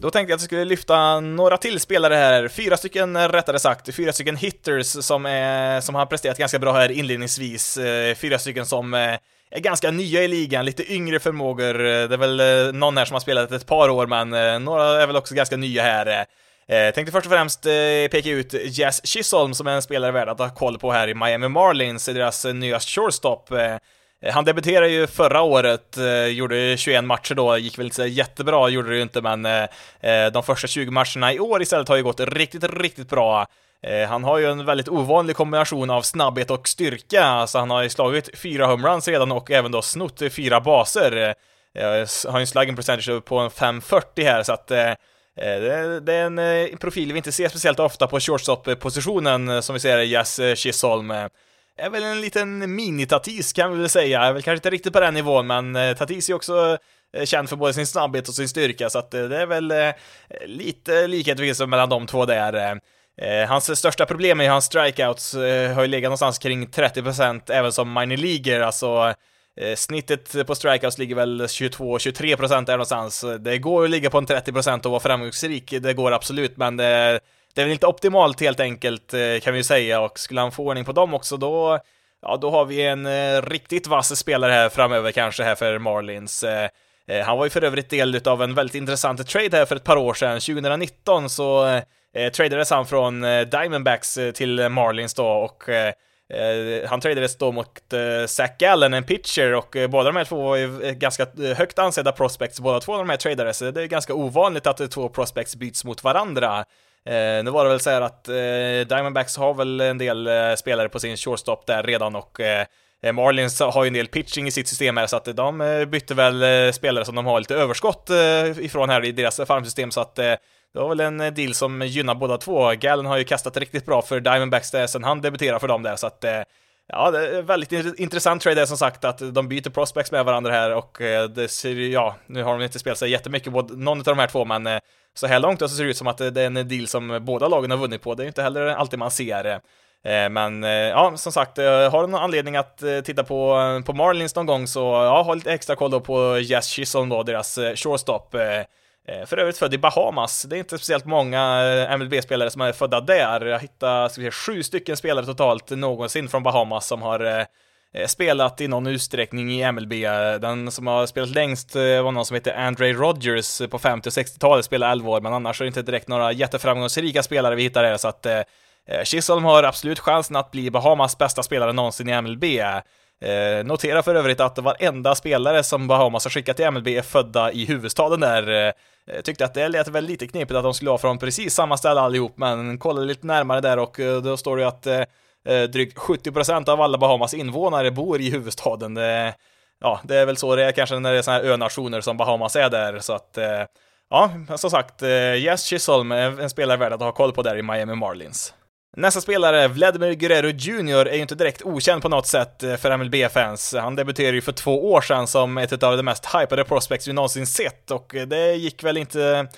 Då tänkte jag att jag skulle lyfta några till spelare här, fyra stycken eh, rättare sagt, fyra stycken hitters som, är, som har presterat ganska bra här inledningsvis, eh, fyra stycken som eh, är ganska nya i ligan, lite yngre förmågor, det är väl någon här som har spelat ett par år, men några är väl också ganska nya här. Eh, tänkte först och främst eh, peka ut Jazz Chisholm som är en spelare värd att ha koll på här i Miami Marlins, deras nya shortstop. Eh, Eh, han debuterade ju förra året, eh, gjorde 21 matcher då, gick väl inte jättebra, gjorde det ju inte, men eh, de första 20 matcherna i år istället har ju gått riktigt, riktigt bra. Han har ju en väldigt ovanlig kombination av snabbhet och styrka, alltså han har ju slagit fyra homeruns redan och även då snott fyra baser. Har ju en slugging percentage på en 540 här, så att det är en profil vi inte ser speciellt ofta på shortstop-positionen, som vi ser i Jazz Chisholm är väl en liten mini-Tatis kan vi väl säga, är väl kanske inte riktigt på den nivån, men eh, Tatis är också eh, känd för både sin snabbhet och sin styrka, så att eh, det är väl lite likhet mellan de två där. Hans största problem är hans strikeouts har ju legat någonstans kring 30% även som minor leaguer, alltså snittet på strikeouts ligger väl 22-23% där någonstans. Det går att ligga på en 30% och vara framgångsrik, det går absolut, men det det är väl inte optimalt helt enkelt eh, kan vi ju säga och skulle han få ordning på dem också då ja, då har vi en eh, riktigt vass spelare här framöver kanske här för Marlins. Eh, eh, han var ju för övrigt del av en väldigt intressant trade här för ett par år sedan. 2019 så eh, eh, tradades han från eh, Diamondbacks eh, till Marlins då och han tradades då mot Zach Gallen, en pitcher, och båda de här två var ju ganska högt ansedda prospects, båda två av de här tradades. Det är ganska ovanligt att två prospects byts mot varandra. Eh, nu var det väl så här att eh, Diamondbacks har väl en del eh, spelare på sin shortstop där redan och eh, Marlins har ju en del pitching i sitt system här så att de eh, bytte väl eh, spelare som de har lite överskott eh, ifrån här i deras farmsystem så att eh, det var väl en eh, deal som gynnar båda två. Gallen har ju kastat riktigt bra för Diamondbacks där sen han debuterade för dem där så att Ja, det är väldigt intressant trade som sagt att de byter prospects med varandra här och eh, det ser ja, nu har de inte spelat sig jättemycket, på någon av de här två, men eh, så här långt så ser det ut som att det är en deal som båda lagen har vunnit på. Det är inte heller alltid man ser eh, men ja, som sagt, har du någon anledning att titta på, på Marlins någon gång så ja, ha lite extra koll då på Jess Chisholm då, deras shortstop. Eh, för övrigt född i Bahamas. Det är inte speciellt många eh, MLB-spelare som är födda där. Jag hittade ska vi se, sju stycken spelare totalt någonsin från Bahamas som har eh, spelat i någon utsträckning i MLB. Den som har spelat längst var någon som heter Andre Rogers på 50 och 60-talet, spelade 11 år, men annars är det inte direkt några jätteframgångsrika spelare vi hittar här, så att Chisholm har absolut chansen att bli Bahamas bästa spelare någonsin i MLB. Eh, notera för övrigt att varenda spelare som Bahamas har skickat till MLB är födda i huvudstaden där. Eh, eh, tyckte att det lät väl lite knepigt att de skulle vara från precis samma ställe allihop, men kollade lite närmare där och eh, då står det att eh, eh drygt 70% av alla Bahamas invånare bor i huvudstaden. Det, ja, det är väl så det är kanske när det är sådana här önationer som Bahamas är där, så att eh, ja, som sagt, eh, Yes Chisholm är en spelare värd att ha koll på där i Miami Marlins. Nästa spelare, Vladimir Guerrero Jr, är ju inte direkt okänd på något sätt eh, för MLB-fans. Han debuterade ju för två år sedan som ett av de mest hypade prospects vi någonsin sett och eh, det gick väl inte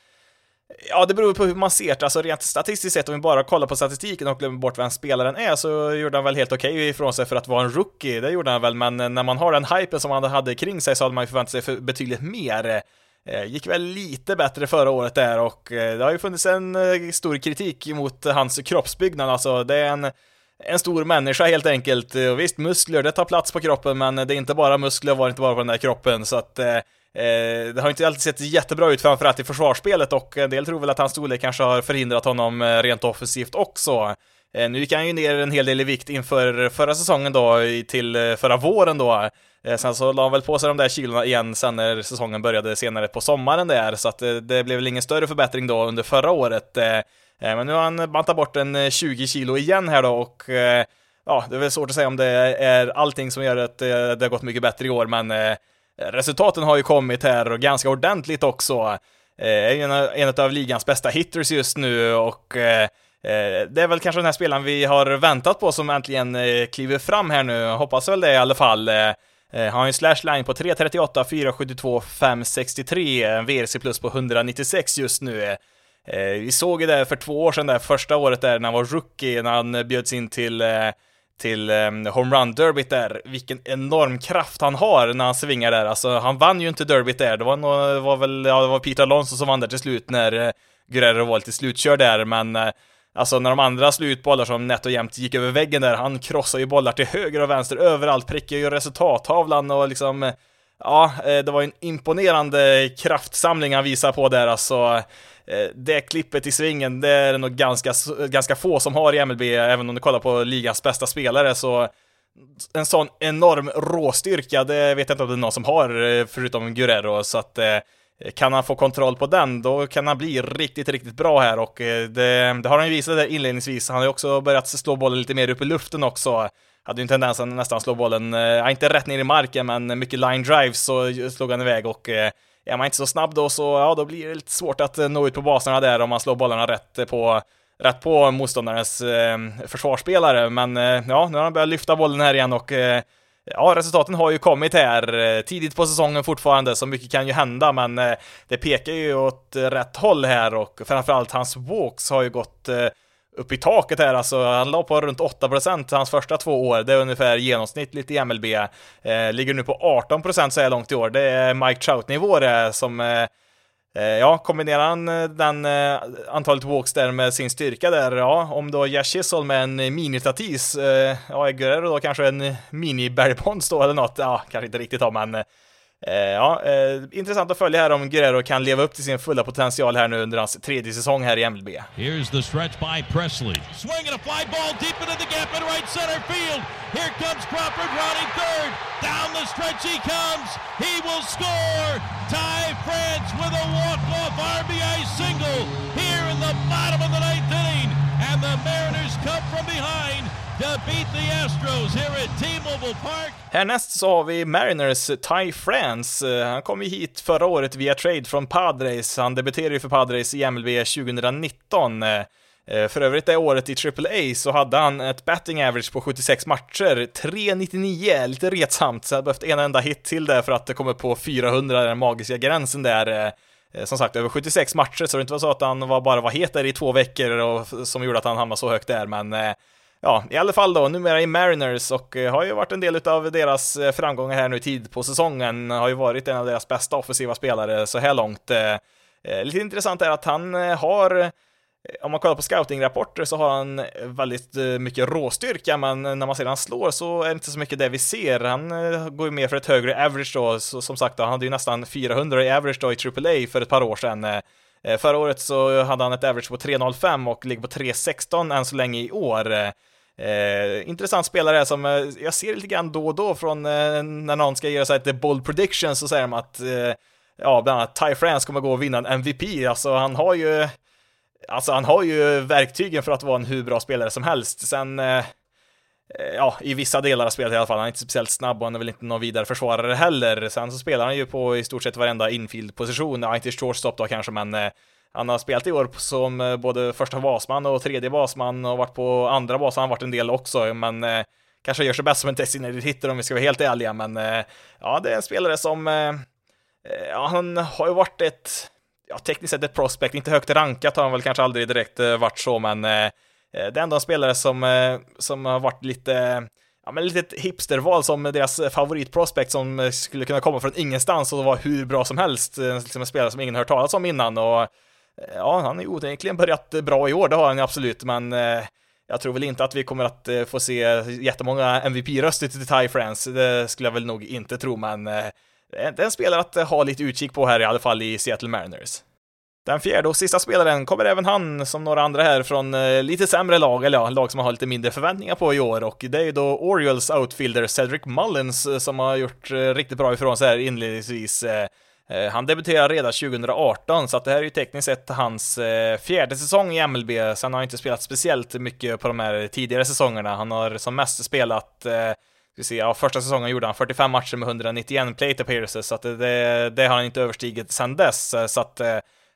Ja, det beror på hur man ser det. Alltså rent statistiskt sett, om vi bara kollar på statistiken och glömmer bort vem spelaren är, så gjorde han väl helt okej okay ifrån sig för att vara en rookie. Det gjorde han väl, men eh, när man har den hypen som han hade kring sig så hade man ju förväntat sig för betydligt mer. Eh, gick väl lite bättre förra året där och eh, det har ju funnits en eh, stor kritik mot hans kroppsbyggnad. Alltså, det är en en stor människa helt enkelt. Och visst, muskler, det tar plats på kroppen, men det är inte bara muskler, var inte bara på den där kroppen, så att Eh, det har inte alltid sett jättebra ut, framförallt i försvarsspelet, och en del tror väl att hans storlek kanske har förhindrat honom rent offensivt också. Eh, nu gick han ju ner en hel del i vikt inför förra säsongen då, till eh, förra våren då. Eh, sen så la han väl på sig de där kilorna igen sen när säsongen började senare på sommaren där, så att det blev väl ingen större förbättring då under förra året. Men nu har han bantat bort en 20 kilo igen här då och ja, det är väl svårt att säga om det är allting som gör att det har gått mycket bättre i år, men Resultaten har ju kommit här och ganska ordentligt också. Är ju en, av ligans bästa hitters just nu och Eh, det är väl kanske den här spelaren vi har väntat på som äntligen eh, kliver fram här nu. Hoppas väl det i alla fall. Eh, han har ju en slash line på 3.38, 4.72, 5.63, en VRC plus på 196 just nu. Vi såg ju det för två år sedan, där första året där när han var rookie, när han bjöds in till till Home homerun derbyt där, vilken enorm kraft han har när han svingar där. Alltså, han vann ju inte derbyt där, det var, nog, var väl, ja, det var Peter Alonso som vann där till slut när Guerrero var lite slutkörd där, men Alltså när de andra slår ut bollar som nätt och jämnt gick över väggen där, han krossar ju bollar till höger och vänster överallt, prickar ju resultattavlan och liksom Ja, eh, det var en imponerande kraftsamling han visade på där alltså. Eh, det klippet i svingen, det är det nog ganska, ganska få som har i MLB, även om du kollar på ligans bästa spelare, så en sån enorm råstyrka, det vet jag inte om det är någon som har, eh, förutom Guerrero, så att eh, kan han få kontroll på den, då kan han bli riktigt, riktigt bra här och eh, det, det har han ju visat där inledningsvis. Han har ju också börjat slå bollen lite mer upp i luften också. Hade ju en tendens att nästan slå bollen, eh, ja, inte rätt ner i marken, men mycket line drives så slog han iväg och eh, är man inte så snabb då så, ja, då blir det lite svårt att nå ut på baserna där om man slår bollarna rätt på rätt på motståndarens eh, försvarsspelare, men eh, ja, nu har han börjat lyfta bollen här igen och eh, ja, resultaten har ju kommit här eh, tidigt på säsongen fortfarande, så mycket kan ju hända, men eh, det pekar ju åt rätt håll här och framförallt hans walks har ju gått eh, upp i taket här alltså. Han la på runt 8% hans första två år. Det är ungefär genomsnittligt i MLB. Ligger nu på 18% så här långt i år. Det är Mike Trout-nivå det som Eh, ja, kombinerar han eh, den eh, antalet walks där med sin styrka där, ja, om då Josh med en mini-Tatis, eh, ja, Guerrero då kanske en mini-Barry då eller något, ja, kanske inte riktigt då men Eh, Eh, ja, eh, intressant att följa här om Guerrero kan leva upp till sin fulla potential här nu under hans tredje säsong här i MLB. Here's the stretch by Presley. Swinging a fly ball deep into the gap in right center field. Here comes Crawford running third. Down the stretch he comes. He will score. Ty France with a walk-off RBI single here in the bottom of the ninth inning. And the Mariners come from behind to beat the Astros here at T-Mobile Park. Härnäst så har vi Mariners Ty France. Eh, han kom ju hit förra året via trade från Padres. Han debuterade ju för Padres i MLB 2019. Eh, eh, för övrigt det året i AAA så hade han ett batting average på 76 matcher, 3,99, lite retsamt, så jag behövt en enda hit till där för att det kommer på 400, den magiska gränsen där. Som sagt, över 76 matcher, så det inte var så att han var, bara var het där i två veckor och som gjorde att han hamnade så högt där, men ja, i alla fall då, numera i Mariners och eh, har ju varit en del av deras eh, framgångar här nu tid på säsongen, har ju varit en av deras bästa offensiva spelare så här långt. Eh, lite intressant är att han har om man kollar på scouting-rapporter så har han väldigt mycket råstyrka, men när man sedan slår så är det inte så mycket det vi ser. Han går ju mer för ett högre average då, så, som sagt, då, han hade ju nästan 400 i average då i AAA för ett par år sedan. Förra året så hade han ett average på 3.05 och ligger på 3.16 än så länge i år. Eh, intressant spelare som eh, jag ser lite grann då och då från eh, när någon ska göra så här bold Prediction' så säger de att eh, ja, bland annat Ty France kommer gå och vinna en MVP. Alltså han har ju Alltså han har ju verktygen för att vara en hur bra spelare som helst. Sen eh, eh, ja, i vissa delar av spelet i alla fall. Han är inte speciellt snabb och han är väl inte någon vidare försvarare heller. Sen så spelar han ju på i stort sett varenda infield-position. Ja, inte shortstop då kanske, men eh, han har spelat i år som eh, både första basman och tredje basman och varit på andra basen, han har varit en del också, men eh, kanske gör sig bäst som en designated hitter om vi ska vara helt ärliga, men eh, ja, det är en spelare som, eh, eh, ja, han har ju varit ett, ja, tekniskt sett ett prospect, inte högt rankat har han väl kanske aldrig direkt eh, varit så, men eh, det är ändå en spelare som, som har varit lite, ja, men lite hipsterval som deras favoritprospect som skulle kunna komma från ingenstans och vara hur bra som helst, liksom en spelare som ingen hört talas om innan och ja, han har ju onekligen börjat bra i år, det har han ju absolut, men eh, jag tror väl inte att vi kommer att eh, få se jättemånga MVP-röster till Ty France, det skulle jag väl nog inte tro, men eh, det är en spelare att ha lite utkik på här i alla fall i Seattle Mariners. Den fjärde och sista spelaren kommer även han, som några andra här, från lite sämre lag, eller ja, lag som man har lite mindre förväntningar på i år, och det är ju då Orioles outfielder Cedric Mullins som har gjort riktigt bra ifrån sig här inledningsvis. Eh, han debuterade redan 2018, så att det här är ju tekniskt sett hans eh, fjärde säsong i MLB. Sen har han inte spelat speciellt mycket på de här tidigare säsongerna. Han har som mest spelat eh, vi ska se, ja, första säsongen gjorde han 45 matcher med 191 plate appearances, så att det, det har han inte överstigit sedan dess. Så att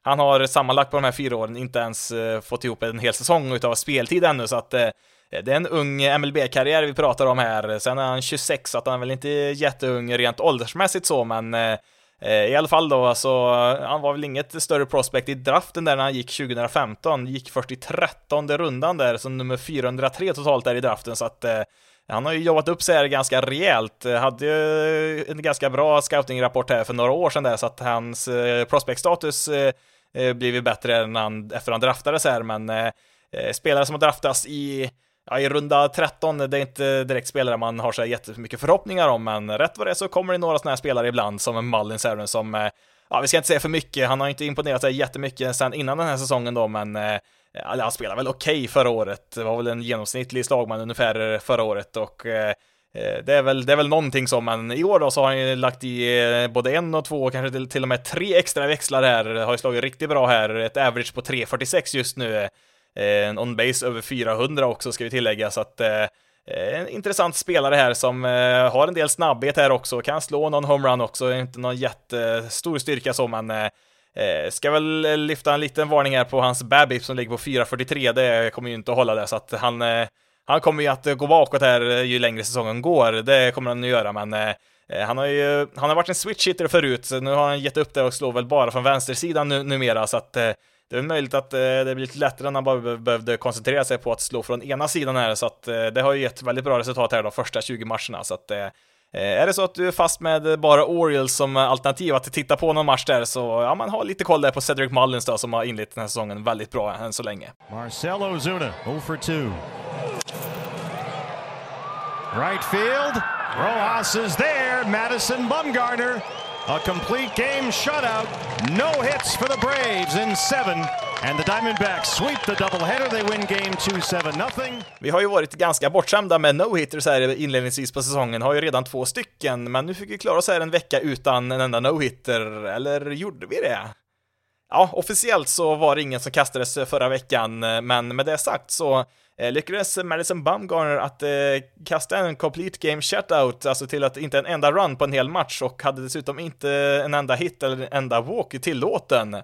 han har sammanlagt på de här fyra åren inte ens fått ihop en hel säsong utav speltid ännu, så att det är en ung MLB-karriär vi pratar om här. Sen är han 26, så att han är väl inte jätteung rent åldersmässigt så, men Eh, Eh, I alla fall då, alltså, han var väl inget större prospect i draften där när han gick 2015, gick först i 13 rundan där, som nummer 403 totalt där i draften, så att eh, han har ju jobbat upp sig här ganska rejält, eh, hade ju en ganska bra scouting-rapport här för några år sedan där, så att hans eh, prospect-status eh, eh blivit bättre än han, efter han draftades här, men eh, spelare som har draftats i ja, i runda 13, det är inte direkt spelare man har så jättemycket förhoppningar om, men rätt vad det är så kommer det några sådana här spelare ibland, som Malin även som, eh, ja, vi ska inte säga för mycket, han har inte imponerat sig jättemycket sen innan den här säsongen då, men eh, Ja, han spelade väl okej okay förra året, det var väl en genomsnittlig slagman ungefär förra året och eh, det är, väl, det är väl någonting som, men i år då så har han ju lagt i både en och två, kanske till, till och med tre extra växlar här, har ju slagit riktigt bra här, ett average på 3.46 just nu. Eh, en on-base över 400 också ska vi tillägga, så att eh, eh, en intressant spelare här som eh, har en del snabbhet här också, kan slå någon homerun också, inte någon jättestor styrka så, men eh, eh, ska väl lyfta en liten varning här på hans Babip som ligger på 4.43, det kommer ju inte att hålla det, så att han, eh, han kommer ju att gå bakåt här eh, ju längre säsongen går, det kommer han att göra, men eh, han har ju, han har varit en switch hitter förut, så nu har han gett upp det och slår väl bara från vänstersidan nu, numera, så att det är möjligt att eh, det blir lite lättare när man bara behövde koncentrera sig på att slå från ena sidan här, så att eh, det har ju gett väldigt bra resultat här de första 20 matcherna, så att eh, är det så att du är fast med bara Orioles som alternativ att titta på någon match där så ja, man har lite koll där på Cedric Mullins då som har inlett den här säsongen väldigt bra än så länge. Marcelo Ozuna, 0 for 2. Right field, Rojas is there, Madison Bumgarner A complete game shutout. No hits for the Braves in seven. And the Diamondbacks sweep the doubleheader. They win game 2 7 nothing. Vi har ju varit ganska bortskämda med no-hitters här inledningsvis på säsongen, har ju redan två stycken, men nu fick vi klara oss här en vecka utan en enda no-hitter, eller gjorde vi det? Ja, officiellt så var det ingen som kastades förra veckan, men med det sagt så eh, lyckades Madison Bumgarner att eh, kasta en complete game shutout, alltså till att inte en enda run på en hel match och hade dessutom inte en enda hit eller en enda walk tillåten.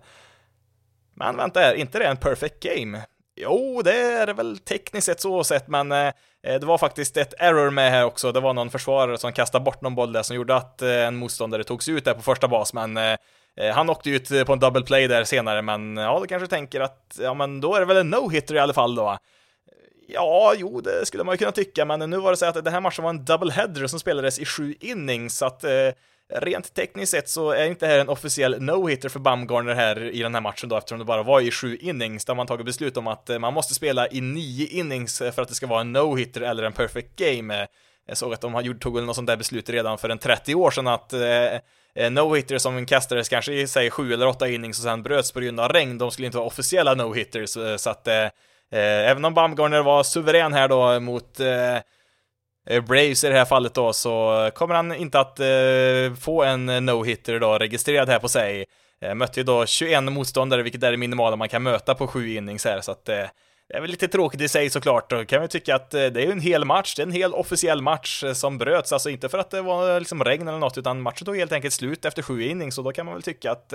Men vänta här, inte det en perfect game? Jo, det är det väl tekniskt sett så sett, men eh, eh, det var faktiskt ett error med här också. Det var någon försvarare som kastade bort någon boll där som gjorde att eh, en motståndare tog sig ut där på första bas, men eh, eh han åkte ut på en double play där senare, men ja, du kanske tänker att ja, men då är det väl en no-hitter i alla fall då. Ja, jo, det skulle man ju kunna tycka, men nu var det så att den här matchen var en double header som spelades i sju innings, så att eh, Rent tekniskt sett så är inte det här en officiell no-hitter för Bumgarner här i den här matchen då, eftersom det bara var i sju innings, där man tagit beslut om att eh, man måste spela i nio innings eh, för att det ska vara en no-hitter eller en perfect game. Jag såg att de har gjort, tog väl något sånt där beslut redan för en 30 år sedan att eh, eh, no-hitters som kastades kanske i, säg, sju eller åtta innings och sen bröts på grund av regn, de skulle inte vara officiella no-hitters, eh, så att eh, Eh, även om Baumgartner var suverän här då mot eh, eh, Braves i det här fallet då, så kommer han inte att eh, få en no-hitter då registrerad här på sig. Eh, mötte ju då 21 motståndare, vilket är det minimala man kan möta på sju innings här, så att eh, det är väl lite tråkigt i sig såklart, då kan vi tycka att eh, det är en hel match, det är en hel officiell match som bröts, alltså inte för att det var liksom regn eller något, utan matchen tog helt enkelt slut efter sju innings, och då kan man väl tycka att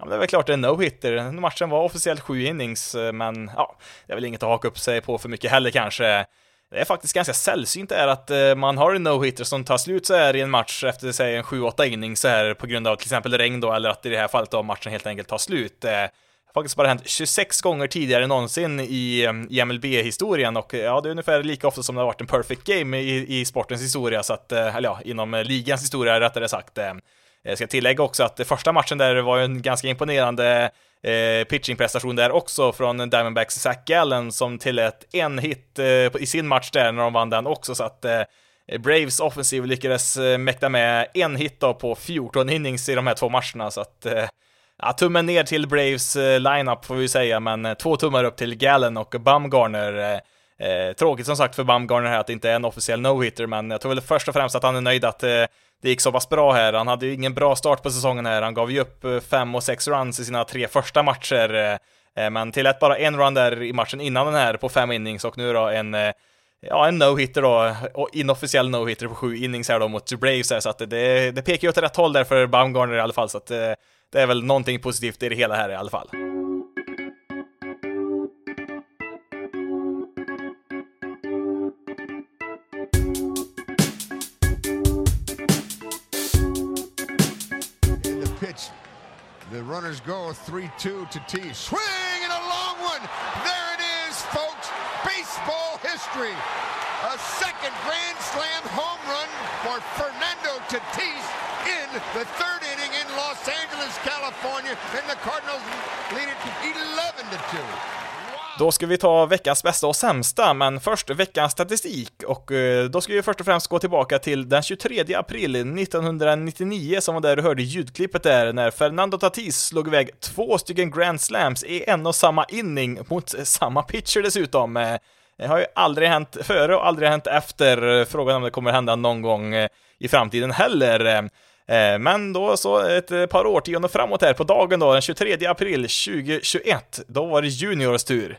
Ja, men det är väl klart det är no-hitter. Matchen var officiellt sju innings, eh, men ja, det är väl inget att haka upp sig på för mycket heller kanske. Det är faktiskt ganska sällsynt är att eh, man har en no-hitter som tar slut så här i en match efter, säg en 7-8 innings så här på grund av till exempel regn då, eller att i det här fallet då matchen helt enkelt tar slut. Eh, det har faktiskt bara hänt 26 gånger tidigare någonsin i, i MLB-historien och ja, det är ungefär lika ofta som det har varit en perfect game i, i sportens historia, så att, eller ja, inom ligans historia rättare sagt. Jag ska tillägga också att första matchen där var en ganska imponerande eh, pitchingprestation där också från Diamondbacks Zach Gallen som tillät en hit eh, i sin match där när de vann den också, så att eh, Braves offensiv lyckades eh, mäkta med en hit då på 14 innings i de här två matcherna, så att eh, Ja, tummen ner till Braves lineup får vi säga, men två tummar upp till Gallen och Bumgarner. Eh, tråkigt som sagt för Bumgarner här att det inte är en officiell no-hitter, men jag tror väl först och främst att han är nöjd att eh, det gick så pass bra här. Han hade ju ingen bra start på säsongen här. Han gav ju upp eh, fem och sex runs i sina tre första matcher, eh, eh, men tillät bara en run där i matchen innan den här på fem innings och nu då en eh, Ja, en no-hitter då, och inofficiell no-hitter på sju innings här då mot Braves här, så att det, det pekar ju åt rätt håll där för Baumgartner i alla fall, så att det, det är väl någonting positivt i det hela här i alla fall. Runners go 3 2 to T. Swing and a long one. There it is, folks. Baseball history. A second Grand Slam home run for Fernando Tatis in the third inning in Los Angeles, California. And the Cardinals lead it 11 to 2. Då ska vi ta veckans bästa och sämsta, men först veckans statistik och eh, då ska vi först och främst gå tillbaka till den 23 april 1999 som var där du hörde ljudklippet där när Fernando Tatis slog iväg två stycken Grand Slams i en och samma inning mot samma pitcher dessutom. Eh, det har ju aldrig hänt före och aldrig hänt efter. Frågan om det kommer hända någon gång eh, i framtiden heller. Eh, men då så ett eh, par årtionden framåt här på dagen då, den 23 april 2021, då var det Juniors tur.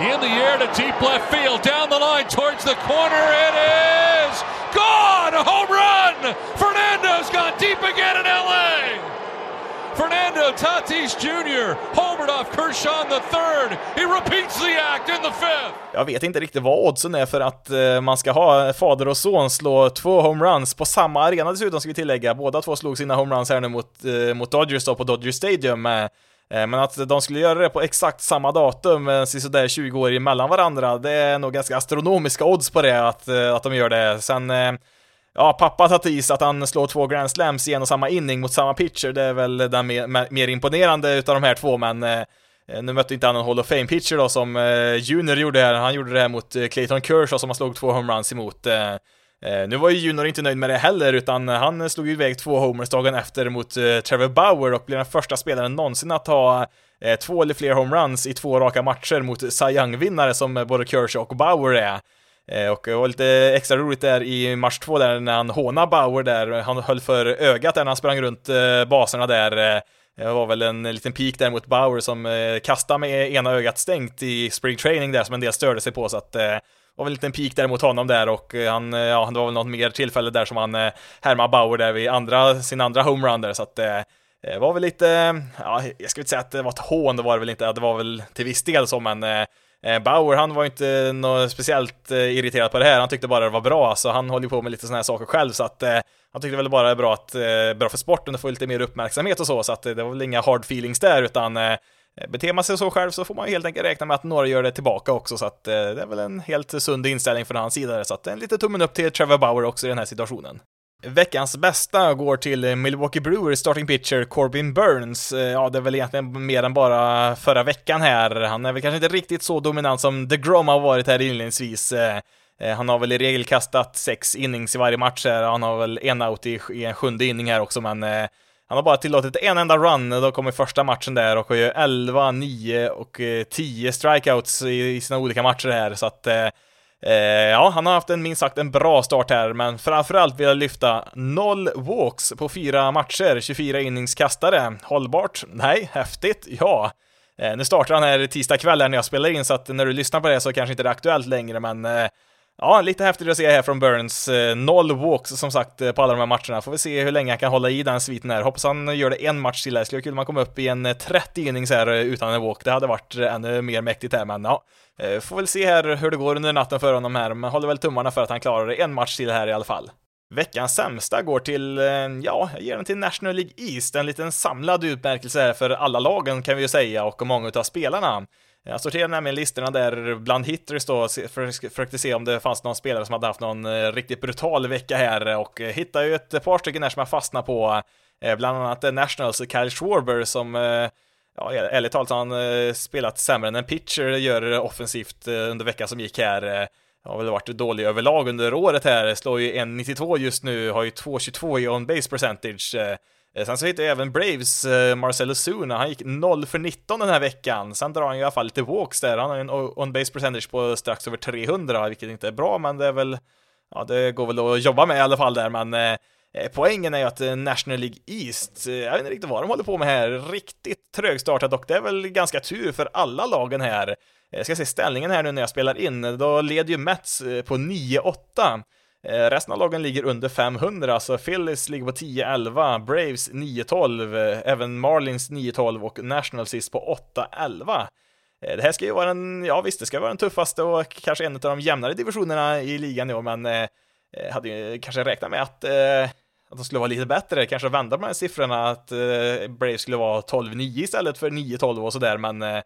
In the air to deep left field, down the line towards the corner, it is gone! A home run! Fernando's gone deep again in LA! Fernando Tatis Jr. homered off Kershaw the third. He repeats the act in the fifth. Jag vet inte riktigt vad oddsen är för att eh, man ska ha fader och son slå två homeruns på samma arena dessutom ska vi tillägga. Båda två slog sina homeruns här nu mot, eh, mot Dodgers då på Dodgers Stadium. Eh, men att de skulle göra det på exakt samma datum, sådär 20 år emellan varandra, det är nog ganska astronomiska odds på det, att, eh, att de gör det. Sen eh, ja, pappa Tatis, att han slår två grand slams i en och samma inning mot samma pitcher, det är väl den mer, mer imponerande utav de här två, men eh, nu mötte inte han en Hall of Fame-pitcher då som eh, Junior gjorde här, han gjorde det här mot eh, Clayton Kershaw som han slog två homeruns emot. Eh, eh, nu var ju Junior inte nöjd med det heller, utan han slog ju iväg två homers dagen efter mot eh, Trevor Bauer och blev den första spelaren någonsin att ha eh, två eller fler homeruns i två raka matcher mot Cy Young-vinnare som eh, både Kershaw och Bauer är. Eh, och, och det var lite extra roligt där i match två där när han hånade Bauer där, han höll för ögat där när han sprang runt eh, baserna där. Eh, det var väl en liten peak där mot Bauer som kastade med ena ögat stängt i spring training där som en del störde sig på. Så att det var väl en liten peak där mot honom där och han, ja, det var väl något mer tillfälle där som han härmade Bauer där vid andra, sin andra homerun där. Så att det var väl lite, ja, jag skulle inte säga att det var ett hån, det var det väl inte, det var väl till viss del så men Eh, Bauer, han var inte något speciellt eh, irriterad på det här, han tyckte bara det var bra, så han håller på med lite sådana här saker själv, så att eh, han tyckte väl bara det är bra, att, bra för sporten att få lite mer uppmärksamhet och så, så att det var väl inga hard feelings där, utan beter man sig så själv så får man helt enkelt räkna med att några gör det tillbaka också, så att det är väl en helt sund inställning från hans sida, så att en liten tummen upp till Trevor Bauer också i den här situationen. Veckans bästa går till Milwaukee Brewers starting pitcher Corbin Burns. Eh, ja, det är väl egentligen mer än bara förra veckan här. Han är väl kanske inte riktigt så dominant som DeGrom har varit här inledningsvis. Eh, eh, han har väl i regel kastat sex innings i varje match här. Han har väl en out i, en sjunde inning här också, men han har bara tillåtit en enda run, då kommer första matchen där och har ju 11, 9 och 10 strikeouts i, sina olika matcher här, så att Eh, ja, han har haft en minst sagt en bra start här, men framförallt vill jag lyfta noll walks på fyra matcher, 24 inningskastare. Hållbart? Nej. Häftigt? Ja. Eh, nu startar han här tisdag kväll när jag spelar in, så att när du lyssnar på det så kanske inte det är aktuellt längre, men eh, Ja, lite häftigt att se här från Burns. Eh, noll walks som sagt eh, på alla de här matcherna. Får vi se hur länge han kan hålla i den sviten här. Hoppas han gör det en match till. Det skulle vara kul om han kom upp i en eh, 30 innings här utan en walk. Det hade varit ännu mer mäktigt här, men ja. Får väl se här hur det går under natten för honom här, men håller väl tummarna för att han klarar det en match till här i alla fall. Veckans sämsta går till, ja, jag ger den till National League East, en liten samlad utmärkelse här för alla lagen kan vi ju säga och många av spelarna. Jag sorterade nämligen listorna där bland hitters då, försökte se om det fanns någon spelare som hade haft någon eh, riktigt brutal vecka här eh, och eh, hittade ju ett par stycken här som jag fastnade på, bland annat Nationals Kyle Schwarber som ja, ärligt talat har han spelat sämre än en pitcher gör offensivt under veckan som gick här. Har väl varit dålig överlag under året här, slår ju 1,92 just nu, har ju 2,22 i on-base percentage. Eh, sen så hittade jag även Braves eh, Marcelo Zuna, han gick 0 för 19 den här veckan. Sen drar han i alla fall lite walks där, han har ju en on-base percentage på strax över 300, vilket inte är bra, men det är väl, ja det går väl att jobba med i alla fall där, men Eh, eh poängen är ju att National League East, jag vet inte riktigt vad de håller på med här, riktigt trögstartat och det är väl ganska tur för alla lagen här. Jag ska se ställningen här nu när jag spelar in, då leder ju Mets på 9-8. Eh, resten av lagen ligger under 500, så Phillies ligger på 10-11, Braves 9-12, även Marlins 9-12 och National sist på 8-11. Eh, det här ska ju vara den, ja visst, det ska vara den tuffaste och kanske en av de jämnare divisionerna i ligan i år, men eh, hade ju kanske räknat med att att de skulle vara lite bättre, kanske vända på de här siffrorna, att eh, Braves skulle vara 12-9 istället för 9-12 och sådär, men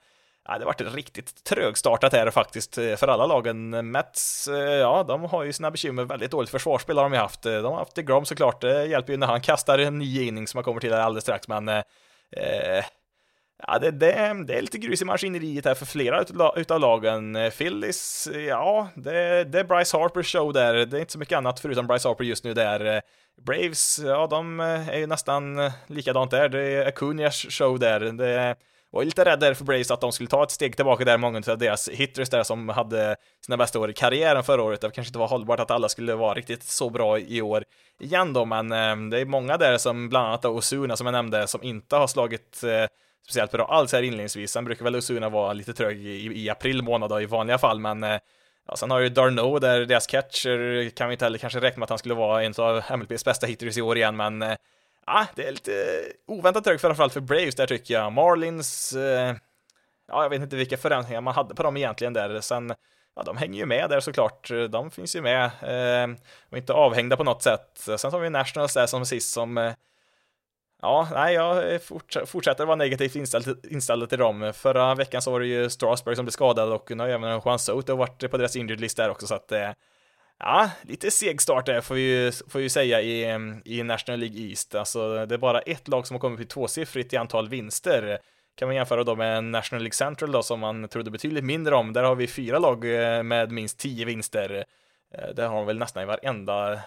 Ja, det varit riktigt trögstartat här faktiskt eh, för alla lagen. Mets, eh, ja, de har ju sina bekymmer, väldigt dåligt försvarsspel har de ju haft. Eh, de har haft Grom såklart, det hjälper ju när han kastar en ny inning som man kommer till alldeles strax, men eh, Ja, det, det, det, är lite grus i maskineriet här för flera utav lagen. Phillies, ja, det, det är Bryce Harpers show där. Det är inte så mycket annat förutom Bryce Harper just nu där. Braves, ja de är ju nästan likadant där. Det är Acunias show där. Det var lite rädd där för Braves att de skulle ta ett steg tillbaka där, många av deras hitters där som hade sina bästa år i karriären förra året. Det kanske inte var hållbart att alla skulle vara riktigt så bra i år igen då, men eh, det är många där som bland annat Osuna som jag nämnde, som inte har slagit eh, speciellt bra alls här inledningsvis. Sen brukar väl Osuna vara lite trög i, i april månad då, i vanliga fall, men eh, Ja, sen har ju Darno där, deras catcher, kan vi inte heller kanske räkna med att han skulle vara en av MLPs bästa hitters i år igen, men eh, ja, det är lite eh, oväntat trögt framförallt för Braves där tycker jag. Marlins, eh, ja, jag vet inte vilka förändringar man hade på dem egentligen där. Sen, ja, de hänger ju med där såklart. De finns ju med eh, och inte avhängda på något sätt. Sen har vi Nationals där som sist som eh, Ja, nej, jag eh, fortsätter vara negativt inställd, inställd till dem. Förra veckan så var det ju Strasberg som blev skadad och nu har även Juan Soto varit på deras injured list där också, så att eh, ja, lite seg start där får vi ju, får ju säga i, i National League East. Alltså, det är bara ett lag som har kommit upp i tvåsiffrigt i antal vinster. Kan man jämföra då med National League Central då, som man trodde betydligt mindre om. Där har vi fyra lag eh, med minst tio vinster. Eh, där det har de väl nästan i varenda,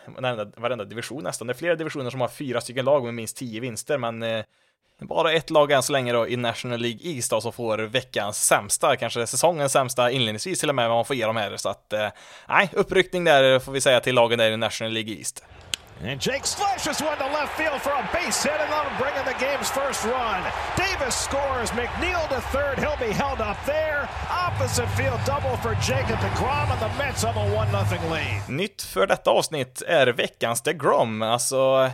varenda division nästan. Det är flera divisioner som har fyra stycken lag med minst tio vinster, men eh, bara ett lag än så länge då i National League East då, som får veckans sämsta, kanske säsongens sämsta inledningsvis till och med, vad man får ge dem här. Så att, eh, nej, uppryckning där får vi säga till lagen där i National League East. And Jake slashes one to left field for a base hit, and that'll bring in the game's first run. Davis scores. McNeil to third. He'll be held up there. Opposite field double for Jacob DeGrom, and the Mets have a 1-0 lead. Nytt för detta avsnitt är veckans DeGrom. Alltså,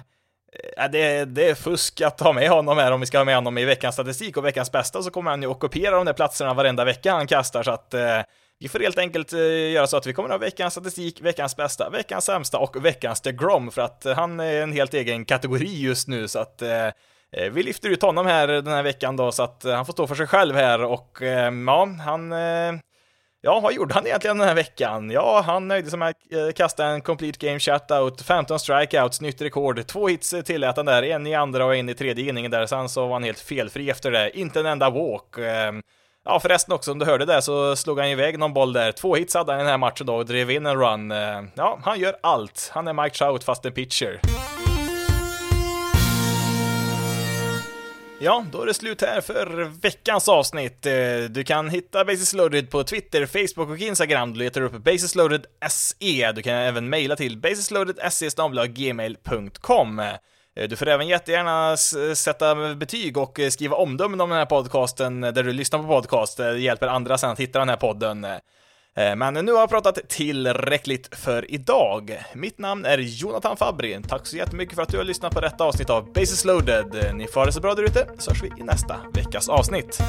Eh, äh, det, det är fusk att ha med honom här om vi ska ha med honom i veckans statistik och veckans bästa så kommer han ju ockupera de där platserna varenda vecka han kastar så att eh, vi får helt enkelt eh, göra så att vi kommer att ha veckans statistik, veckans bästa, veckans sämsta och veckans DeGrom Grom för att han är en helt egen kategori just nu så att eh, vi lyfter ut honom här den här veckan då så att han får stå för sig själv här och ja, han Ja, vad gjorde han egentligen den här veckan? Ja, han nöjde sig med att eh, kasta en complete game shutout, 15 strikeouts, nytt rekord, två hits eh, tillät han där, en i andra och en i tredje inningen där, sen så var han helt felfri efter det, inte en enda walk. Ehm, ja, förresten också, om du hörde det så slog han iväg någon boll där. Två hits hade han i den här matchen då och drev in en run. Ehm, ja, han gör allt. Han är Mike Trout fast en pitcher. Ja, då är det slut här för veckans avsnitt. Eh, du kan hitta Basis Loaded på Twitter, Facebook och Instagram. Du letar upp Basis Loaded SE. Du kan även mejla till basisloaded.se.gmail.com. Eh, du får även jättegärna sätta betyg och eh, skriva omdömen om den här podcasten där du lyssnar på podcast. Det hjälper andra sen att hitta den här podden. Eh, men nu har jag pratat tillräckligt för idag. Mitt namn är Jonathan Fabri. Tack så jättemycket för att du har lyssnat på detta avsnitt av Basis loaded. Eh, ni får ha det så bra där ute, så hörs vi i nästa veckas avsnitt.